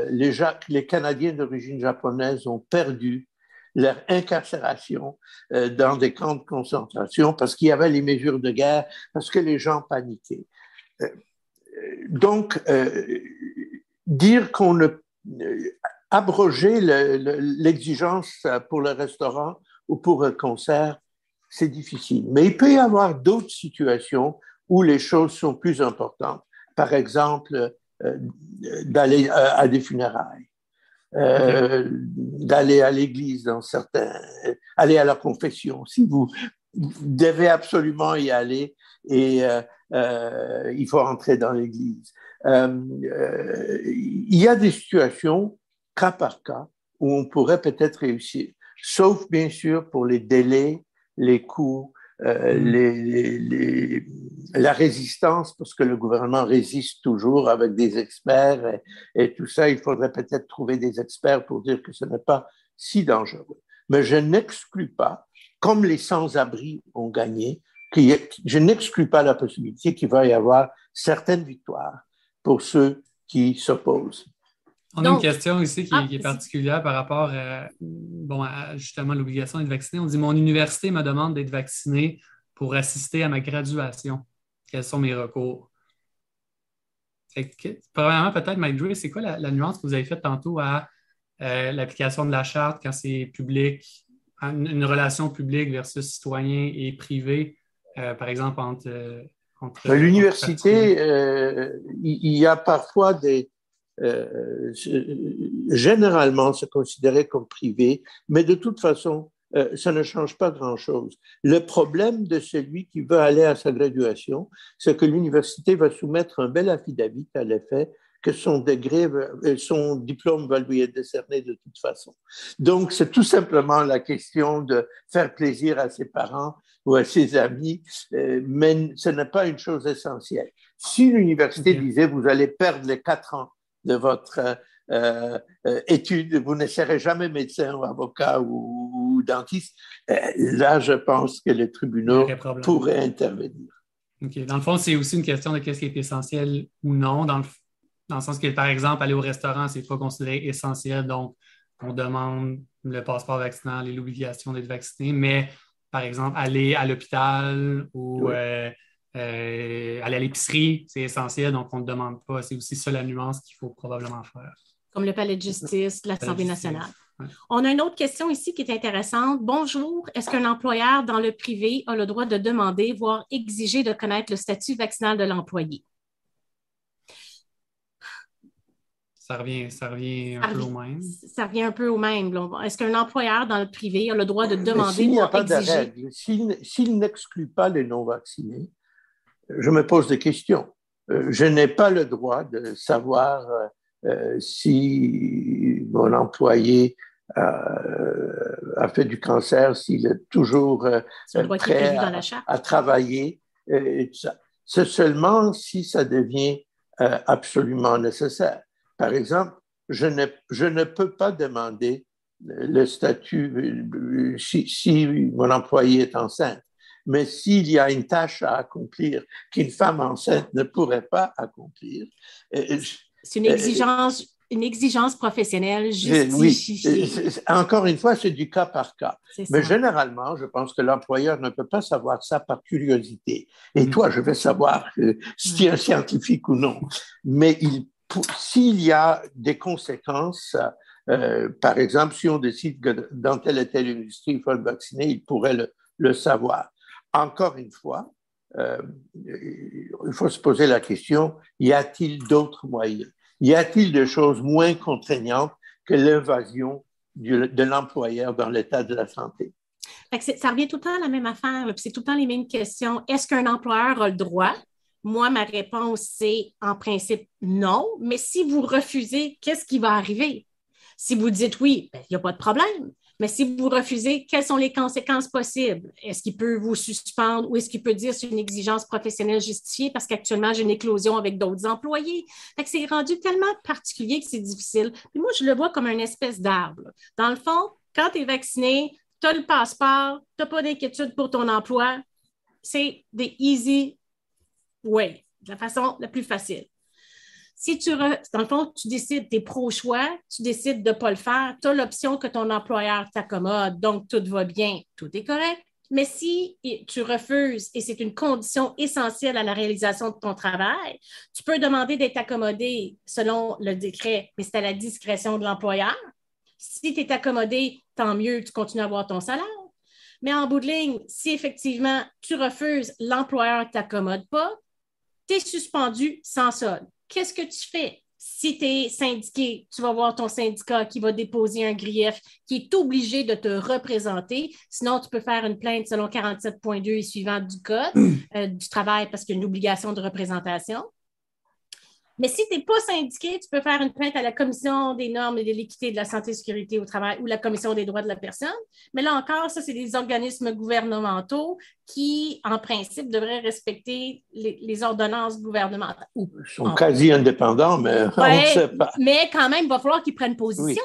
les, les, Canadiens d'origine japonaise ont perdu leur incarcération dans des camps de concentration parce qu'il y avait les mesures de guerre, parce que les gens paniquaient. donc, dire qu'on ne euh, abroger l'exigence pour le restaurant ou pour un concert, c'est difficile. Mais il peut y avoir d'autres situations où les choses sont plus importantes. Par exemple, euh, d'aller à, des funérailles, euh, d'aller à l'église dans certains, aller à la confession. Si vous, devez absolument y aller et il faut entrer dans l'église. Euh, euh, il y a des situations, cas par cas, où on pourrait peut-être réussir, sauf bien sûr pour les délais, les coûts, euh, mm. les, la résistance, parce que le gouvernement résiste toujours avec des experts et, tout ça. Il faudrait peut-être trouver des experts pour dire que ce n'est pas si dangereux. Mais je n'exclus pas, comme les sans-abri ont gagné, je n'exclus pas la possibilité qu'il va y avoir certaines victoires pour ceux qui s'opposent. On a une question ici qui, est ah, particulière par rapport à, bon, justement l'obligation d'être vacciné. On dit Mon université me demande d'être vacciné pour assister à ma graduation. Quels sont mes recours? premièrement, peut-être, Mike Drew, c'est quoi la, nuance que vous avez faite tantôt à euh, l'application de la charte quand c'est public, une, relation publique versus citoyen et privé, euh, par exemple, entre euh, L'université, euh, il y a parfois des... Euh, généralement, c'est considéré comme privé, mais de toute façon, euh, ça ne change pas grand-chose. Le problème de celui qui veut aller à sa graduation, c'est que l'université va soumettre un bel affidavit à l'effet que son degré, son diplôme va lui être décerné de toute façon. Donc, c'est tout simplement la question de faire plaisir à ses parents ou à ses amis, euh, mais ce n'est pas une chose essentielle. Si l'université disait vous allez perdre les quatre ans de votre euh, euh, étude, vous ne serez jamais médecin ou avocat ou, dentiste, là, je pense que les tribunaux pourraient intervenir. OK. Dans le fond, c'est aussi une question de qu'est-ce qui est essentiel ou non. Dans Dans le sens que, par exemple, aller au restaurant, ce n'est pas considéré essentiel, donc on demande le passeport vaccinal et l'obligation d'être vacciné, mais par exemple, aller à l'hôpital ou euh, euh, aller à l'épicerie, c'est essentiel, donc on ne demande pas. C'est aussi ça la nuance qu'il faut probablement faire. Comme le palais de justice, l'Assemblée nationale. On a une autre question ici qui est intéressante. Bonjour, est-ce qu'un employeur dans le privé a le droit de demander, voire exiger de connaître le statut vaccinal de l'employé? Ça revient, ça revient un peu au même. Ça revient un peu au même. Est-ce qu'un employeur dans le privé a le droit de demander S'il n'y a pas exiger... s'il n'exclut pas les non-vaccinés, je me pose des questions. Euh, je n'ai pas le droit de savoir euh, euh, si mon employé a fait du cancer, s'il est toujours prêt à, à, travailler. C'est seulement si ça devient absolument nécessaire. Par exemple, je ne, je ne peux pas demander le statut si, si, mon employé est enceinte. Mais s'il y a une tâche à accomplir qu'une femme enceinte ne pourrait pas accomplir. Euh, c'est une exigence, une exigence professionnelle justifiée. Oui, encore une fois, c'est du cas par cas. Mais généralement, je pense que l'employeur ne peut pas savoir ça par curiosité. Et mm. toi, je vais savoir si tu es un scientifique ou non. Mais il s'il y a des conséquences, euh, par exemple, si on décide que dans telle et telle industrie, il faut le vacciner, il pourrait le, savoir. Encore une fois, euh, il faut se poser la question, y a-t-il d'autres moyens? Y a-t-il des choses moins contraignantes que l'invasion de l'employeur dans l'état de la santé? ça revient tout le temps à la même affaire, c'est tout le temps les mêmes questions. Est-ce qu'un employeur a le droit moi, ma réponse, c'est en principe non. Mais si vous refusez, qu'est-ce qui va arriver? Si vous dites oui, ben, il n'y a pas de problème. Mais si vous refusez, quelles sont les conséquences possibles? Est-ce qu'il peut vous suspendre ou est-ce qu'il peut dire c'est une exigence professionnelle justifiée parce qu'actuellement, j'ai une éclosion avec d'autres employés? c'est rendu tellement particulier que c'est difficile. Puis moi, je le vois comme une espèce d'arbre. Dans le fond, quand tu es vacciné, tu as le passeport, tu n'as pas d'inquiétude pour ton emploi. C'est des easy oui, de la façon la plus facile. Si tu, dans le fond, tu décides, tu es pro-choix, tu décides de ne pas le faire, tu as l'option que ton employeur t'accommode, donc tout va bien, tout est correct. Mais si tu refuses, et c'est une condition essentielle à la réalisation de ton travail, tu peux demander d'être accommodé selon le décret, mais c'est à la discrétion de l'employeur. Si tu es accommodé, tant mieux, tu continues à avoir ton salaire. Mais en bout de ligne, si effectivement tu refuses, l'employeur ne t'accommode pas, tu es suspendu sans solde. Qu'est-ce que tu fais? Si tu es syndiqué, tu vas voir ton syndicat qui va déposer un grief, qui est obligé de te représenter. Sinon, tu peux faire une plainte selon 47.2 et suivant du Code euh, du travail parce qu'il y a une obligation de représentation. Mais si tu n'es pas syndiqué, tu peux faire une plainte à la Commission des normes et de l'équité de la santé et sécurité au travail ou la Commission des droits de la personne. Mais là encore, ça, c'est des organismes gouvernementaux qui, en principe, devraient respecter les, ordonnances gouvernementales. Ils sont quasi indépendants, mais on ne sait pas. Mais quand même, il va falloir qu'ils prennent position.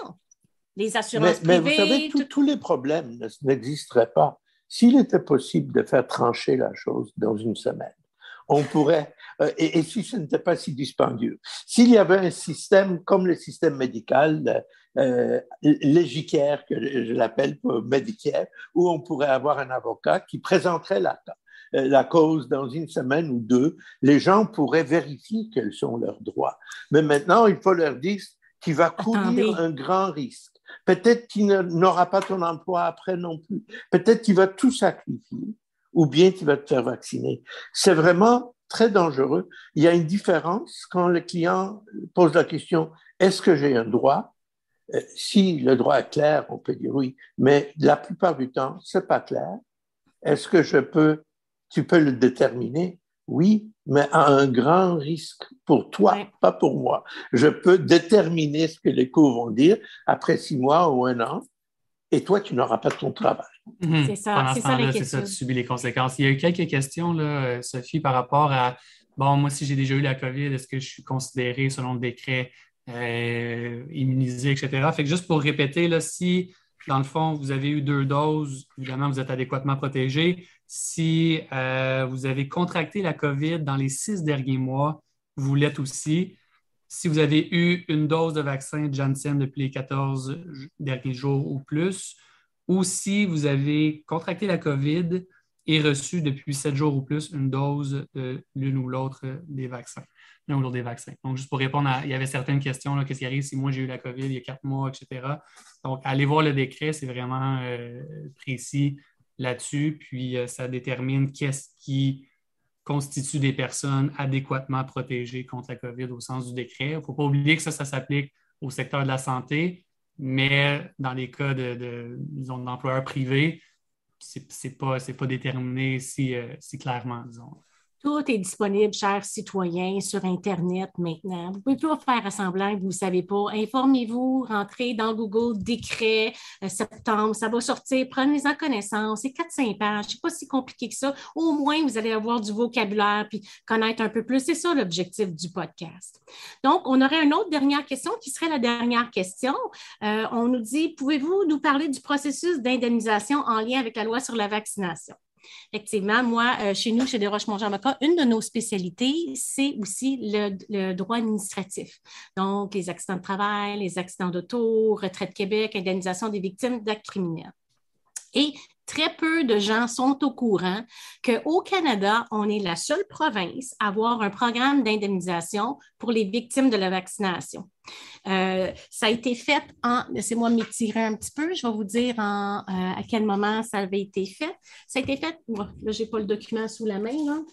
Les assurances privées. Mais vous savez, tous les problèmes n'existeraient pas s'il était possible de faire trancher la chose dans une semaine on pourrait, euh, et, si ce n'était pas si dispendieux, s'il y avait un système comme le système médical, euh, légicaire, que je l'appelle médicaire, où on pourrait avoir un avocat qui présenterait la, euh, la cause dans une semaine ou deux, les gens pourraient vérifier quels sont leurs droits. Mais maintenant, il faut leur dire qu'il va courir un grand risque. Peut-être qu'il n'aura pas ton emploi après non plus. Peut-être qu'il va tout sacrifier ou bien tu vas te faire vacciner. C'est vraiment très dangereux. Il y a une différence quand le client pose la question, est-ce que j'ai un droit? Euh, si le droit est clair, on peut dire oui, mais la plupart du temps, c'est pas clair. Est-ce que je peux, tu peux le déterminer? Oui, mais à un grand risque pour toi, pas pour moi. Je peux déterminer ce que les cours vont dire après six mois ou un an, et toi, tu n'auras pas ton travail. Mhm. C'est ça, c'est ça, C'est ça, tu subis les conséquences. Il y a eu quelques questions, là, Sophie, par rapport à, bon, moi, si j'ai déjà eu la COVID, est-ce que je suis considéré, selon le décret, euh, immunisé, etc. Fait que juste pour répéter, là, si, dans le fond, vous avez eu deux doses, évidemment, vous êtes adéquatement protégé. Si euh, vous avez contracté la COVID dans les six derniers mois, vous l'êtes aussi si vous avez eu une dose de vaccin Janssen depuis les 14 derniers jours ou plus, ou si vous avez contracté la COVID et reçu depuis 7 jours ou plus une dose de l'une ou l'autre des vaccins, l'un ou l'autre des vaccins. Donc, juste pour répondre à, il y avait certaines questions, qu'est-ce qui arrive si moi j'ai eu la COVID il y a quatre mois, etc. Donc, allez voir le décret, c'est vraiment euh, précis là-dessus, puis euh, ça détermine qu'est-ce qui constitue des personnes adéquatement protégées contre la COVID au sens du décret. Il ne faut pas oublier que ça, ça s'applique au secteur de la santé, mais dans les cas de, d'employeurs privés, ce n'est pas, pas déterminé si, euh, clairement. Tout est disponible, chers citoyens, sur Internet maintenant. Vous pouvez pas faire semblant que vous ne savez pas. Informez-vous, rentrez dans Google décret euh, septembre, ça va sortir, prenez-en connaissance. C'est 4-5 pages, ce n'est pas si compliqué que ça. Au moins, vous allez avoir du vocabulaire puis connaître un peu plus. C'est ça l'objectif du podcast. Donc, on aurait une autre dernière question qui serait la dernière question. Euh, on nous dit, pouvez-vous nous parler du processus d'indemnisation en lien avec la loi sur la vaccination? Effectivement, moi, euh, chez nous, chez desroches jean une de nos spécialités, c'est aussi le, droit administratif. Donc, les accidents de travail, les accidents d'auto, Retraite Québec, indemnisation des victimes d'actes criminels. Très peu de gens sont au courant qu'au Canada, on est la seule province à avoir un programme d'indemnisation pour les victimes de la vaccination. Euh, ça a été fait en, laissez-moi m'étirer un petit peu, je vais vous dire en, euh, à quel moment ça avait été fait. Ça a été fait, là, je n'ai pas le document sous la main.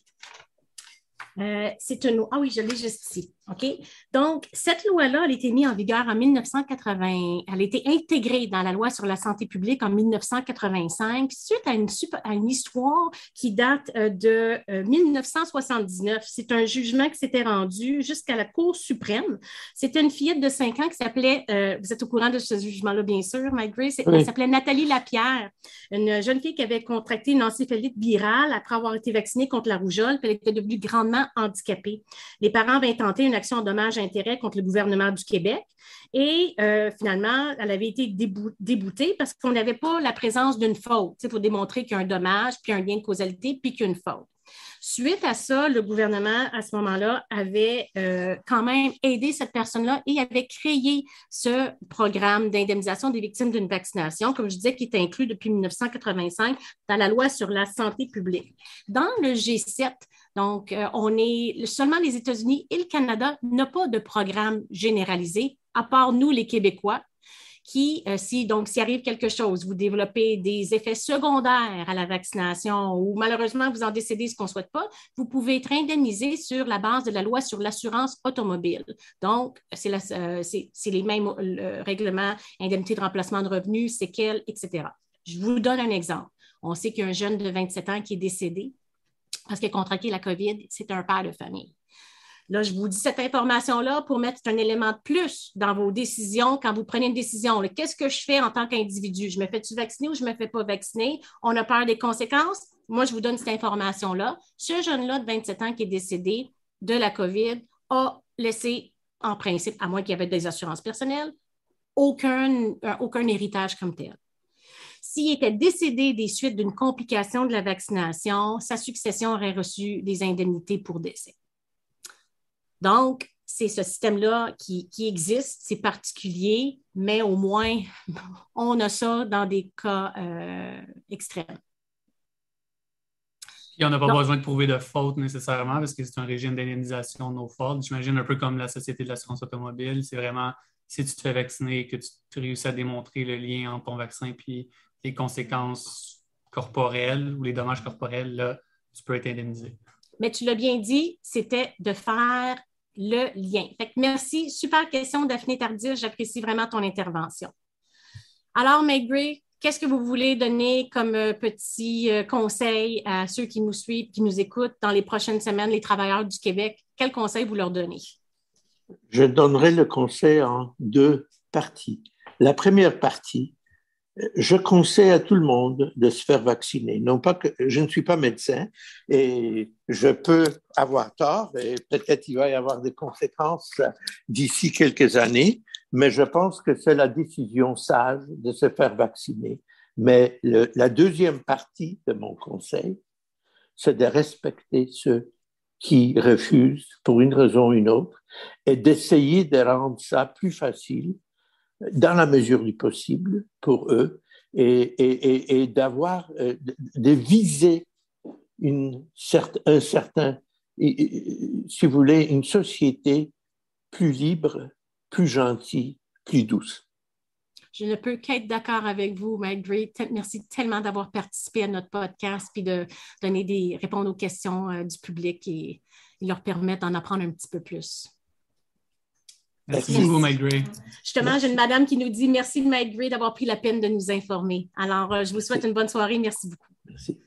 Euh, c'est une Ah oui, je l'ai juste ici. OK? Donc, cette loi-là, elle a été mise en vigueur en 1980. Elle a été intégrée dans la loi sur la santé publique en 1985 suite à une, à une histoire qui date euh, de 1979. Euh, c'est un jugement qui s'était rendu jusqu'à la Cour suprême. C'était une fillette de 5 ans qui s'appelait, vous êtes au courant de ce jugement-là, bien sûr, Mike Grace, elle s'appelait Nathalie Lapierre, une jeune fille qui avait contracté une encéphalite virale après avoir été vaccinée contre la rougeole, puis elle était devenue grandement handicapée. Les parents avaient tenté une action en dommage-intérêt contre le gouvernement du Québec et euh, finalement, elle avait été déboutée parce qu'on n'avait pas la présence d'une faute. Il faut démontrer qu'il y a un dommage, puis un lien de causalité, puis qu'il y a une faute. Suite à ça, le gouvernement, à ce moment-là, avait euh, quand même aidé cette personne-là et avait créé ce programme d'indemnisation des victimes d'une vaccination, comme je disais, qui est inclus depuis 1985 dans la loi sur la santé publique. Dans le G7, donc, euh, on est seulement les États-Unis et le Canada n'ont pas de programme généralisé, à part nous, les Québécois, qui, euh, si donc s'il arrive quelque chose, vous développez des effets secondaires à la vaccination ou malheureusement vous en décédez ce qu'on ne souhaite pas, vous pouvez être indemnisé sur la base de la loi sur l'assurance automobile. Donc, c'est euh, les mêmes règlements, indemnité de remplacement de revenus, séquelles, etc. Je vous donne un exemple. On sait qu'il y a un jeune de 27 ans qui est décédé parce qu'il a contracté la COVID, c'est un père de famille. Là, je vous dis cette information-là pour mettre un élément de plus dans vos décisions quand vous prenez une décision. Qu'est-ce que je fais en tant qu'individu? Je me fais-tu vacciner ou je ne me fais pas vacciner? On a peur des conséquences? Moi, je vous donne cette information-là. Ce jeune-là de 27 ans qui est décédé de la COVID a laissé, en principe, à moins qu'il y avait des assurances personnelles, aucun, euh, aucun héritage comme tel. S'il était décédé des suites d'une complication de la vaccination, sa succession aurait reçu des indemnités pour décès. Donc, c'est ce système-là qui, existe, c'est particulier, mais au moins, on a ça dans des cas euh, extrêmes. Et on n'a pas besoin de prouver de faute nécessairement parce que c'est un régime d'indemnisation de nos fautes. J'imagine un peu comme la Société de l'assurance automobile. C'est vraiment si tu te fais vacciner, que tu, réussis à démontrer le lien entre ton vaccin et les conséquences corporelles ou les dommages corporels, là, tu peux être indemnisé. Mais tu l'as bien dit, c'était de faire le lien. merci. Super question, Daphné Tardif. J'apprécie vraiment ton intervention. Alors, Meg qu'est-ce que vous voulez donner comme euh, petit euh, conseil à ceux qui nous suivent, qui nous écoutent dans les prochaines semaines, les travailleurs du Québec? Quel conseil vous leur donnez? Je donnerai le conseil en deux parties. La première partie, je conseille à tout le monde de se faire vacciner. Non pas que je ne suis pas médecin et je peux avoir tort et peut-être il va y avoir des conséquences d'ici quelques années, mais je pense que c'est la décision sage de se faire vacciner. Mais la deuxième partie de mon conseil, c'est de respecter ceux qui refusent pour une raison ou une autre et d'essayer de rendre ça plus facile dans la mesure du possible pour eux et, et, et, d'avoir, euh, de viser une, un certain, si vous voulez, une société plus libre, plus gentille, plus douce. Je ne peux qu'être d'accord avec vous, Mike Gray. Merci tellement d'avoir participé à notre podcast puis de donner des répondre aux questions euh, du public et, leur permettre d'en apprendre un petit peu plus. Merci, beaucoup, Mike Gray. Justement, j'ai une madame qui nous dit merci, Mike Gray, d'avoir pris la peine de nous informer. Alors, euh, je vous souhaite une bonne soirée. Merci beaucoup. Merci.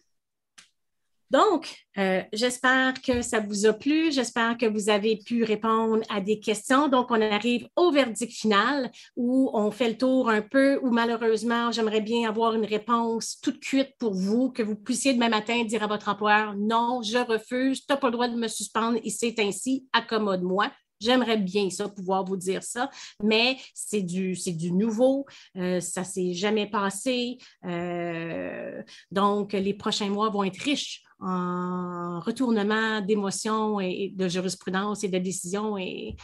Donc, euh, j'espère que ça vous a plu. J'espère que vous avez pu répondre à des questions. Donc, on arrive au verdict final où on fait le tour un peu, où malheureusement, j'aimerais bien avoir une réponse toute cuite pour vous, que vous puissiez demain matin dire à votre employeur, non, je refuse, tu n'as pas le droit de me suspendre et c'est ainsi, accommode-moi. J'aimerais bien ça, pouvoir vous dire ça, mais c'est du, c'est du nouveau, euh, ça ne s'est jamais passé. Euh, donc, les prochains mois vont être riches en retournement d'émotions et de jurisprudence et de décisions et,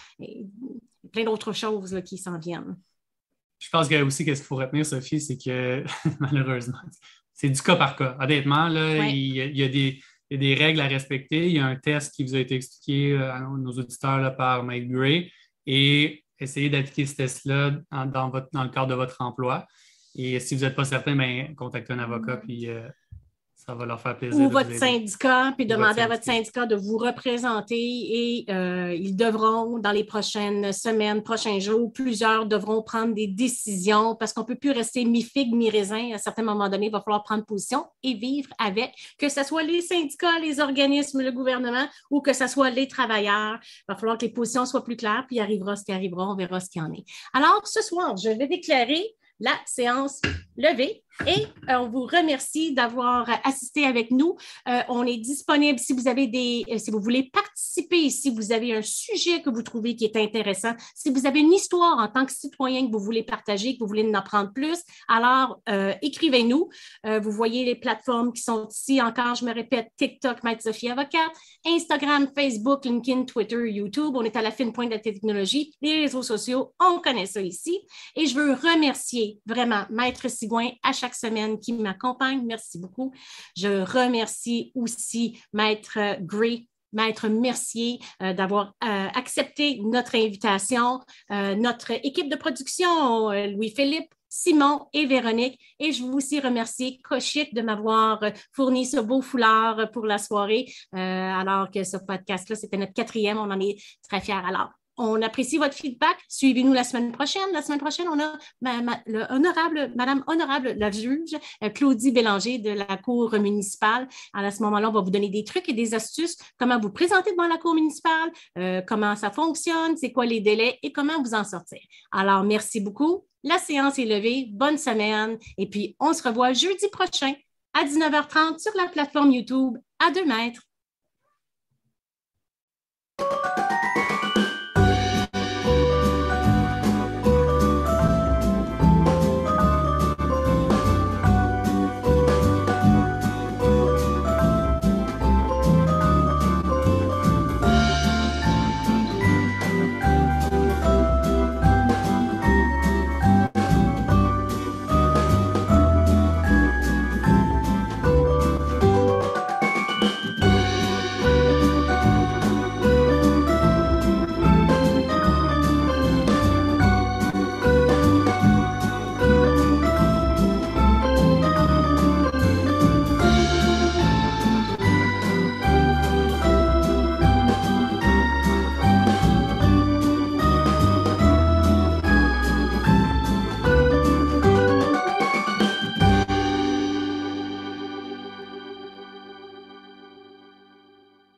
plein d'autres choses qui s'en viennent. Je pense que aussi, qu'est-ce qu'il faut retenir, Sophie, c'est que malheureusement, c'est du cas par cas. Honnêtement, là, il, y a, des, il y a des règles à respecter. Il y a un test qui vous a été expliqué euh, à nos auditeurs par Mike Gray et essayez d'appliquer ce test-là dans, dans, le cadre de votre emploi. Et si vous n'êtes pas certain, ben, contactez un avocat puis euh, ça va leur faire plaisir. Ou votre syndicat, puis demander à votre syndicat de vous représenter et euh, ils devront, dans les prochaines semaines, prochains jours, plusieurs devront prendre des décisions parce qu'on ne peut plus rester mi-figue, mi-raisin. À certains moments donnés, il va falloir prendre position et vivre avec, que ce soit les syndicats, les organismes, le gouvernement ou que ce soit les travailleurs. Il va falloir que les positions soient plus claires, puis il arrivera ce qui arrivera, on verra ce qu'il y en est. Alors, ce soir, je vais déclarer la séance levée. Et euh, on vous remercie d'avoir assisté avec nous. Euh, on est disponible si vous avez des, euh, si vous voulez participer, si vous avez un sujet que vous trouvez qui est intéressant, si vous avez une histoire en tant que citoyen que vous voulez partager, que vous voulez en apprendre plus, alors écrivez-nous. vous voyez les plateformes qui sont ici. Encore, je me répète, TikTok, Maître Sophie Avocate, Instagram, Facebook, LinkedIn, Twitter, YouTube. On est à la fine pointe de la technologie. Les réseaux sociaux, on connaît ça ici. Et je veux remercier vraiment Maître Sigouin à chaque semaine qui m'accompagne. Merci beaucoup. Je remercie aussi Maître Gray Maître Mercier euh, d'avoir euh, accepté notre invitation, euh, notre équipe de production, Louis-Philippe, Simon et Véronique. Et je veux aussi remercier Cochit de m'avoir fourni ce beau foulard pour la soirée, alors que ce podcast-là, c'était notre quatrième. On en est très fiers. Alors, on apprécie votre feedback. Suivez-nous la semaine prochaine. La semaine prochaine, on a honorable, Madame Honorable, la juge, euh, Claudie Bélanger de la Cour municipale. à ce moment-là, on va vous donner des trucs et des astuces, comment vous présenter devant la Cour municipale, euh, comment ça fonctionne, c'est quoi les délais et comment vous en sortir? Alors, merci beaucoup. La séance est levée. Bonne semaine. Et puis, on se revoit jeudi prochain à 19h30 sur la plateforme YouTube à deux mètres.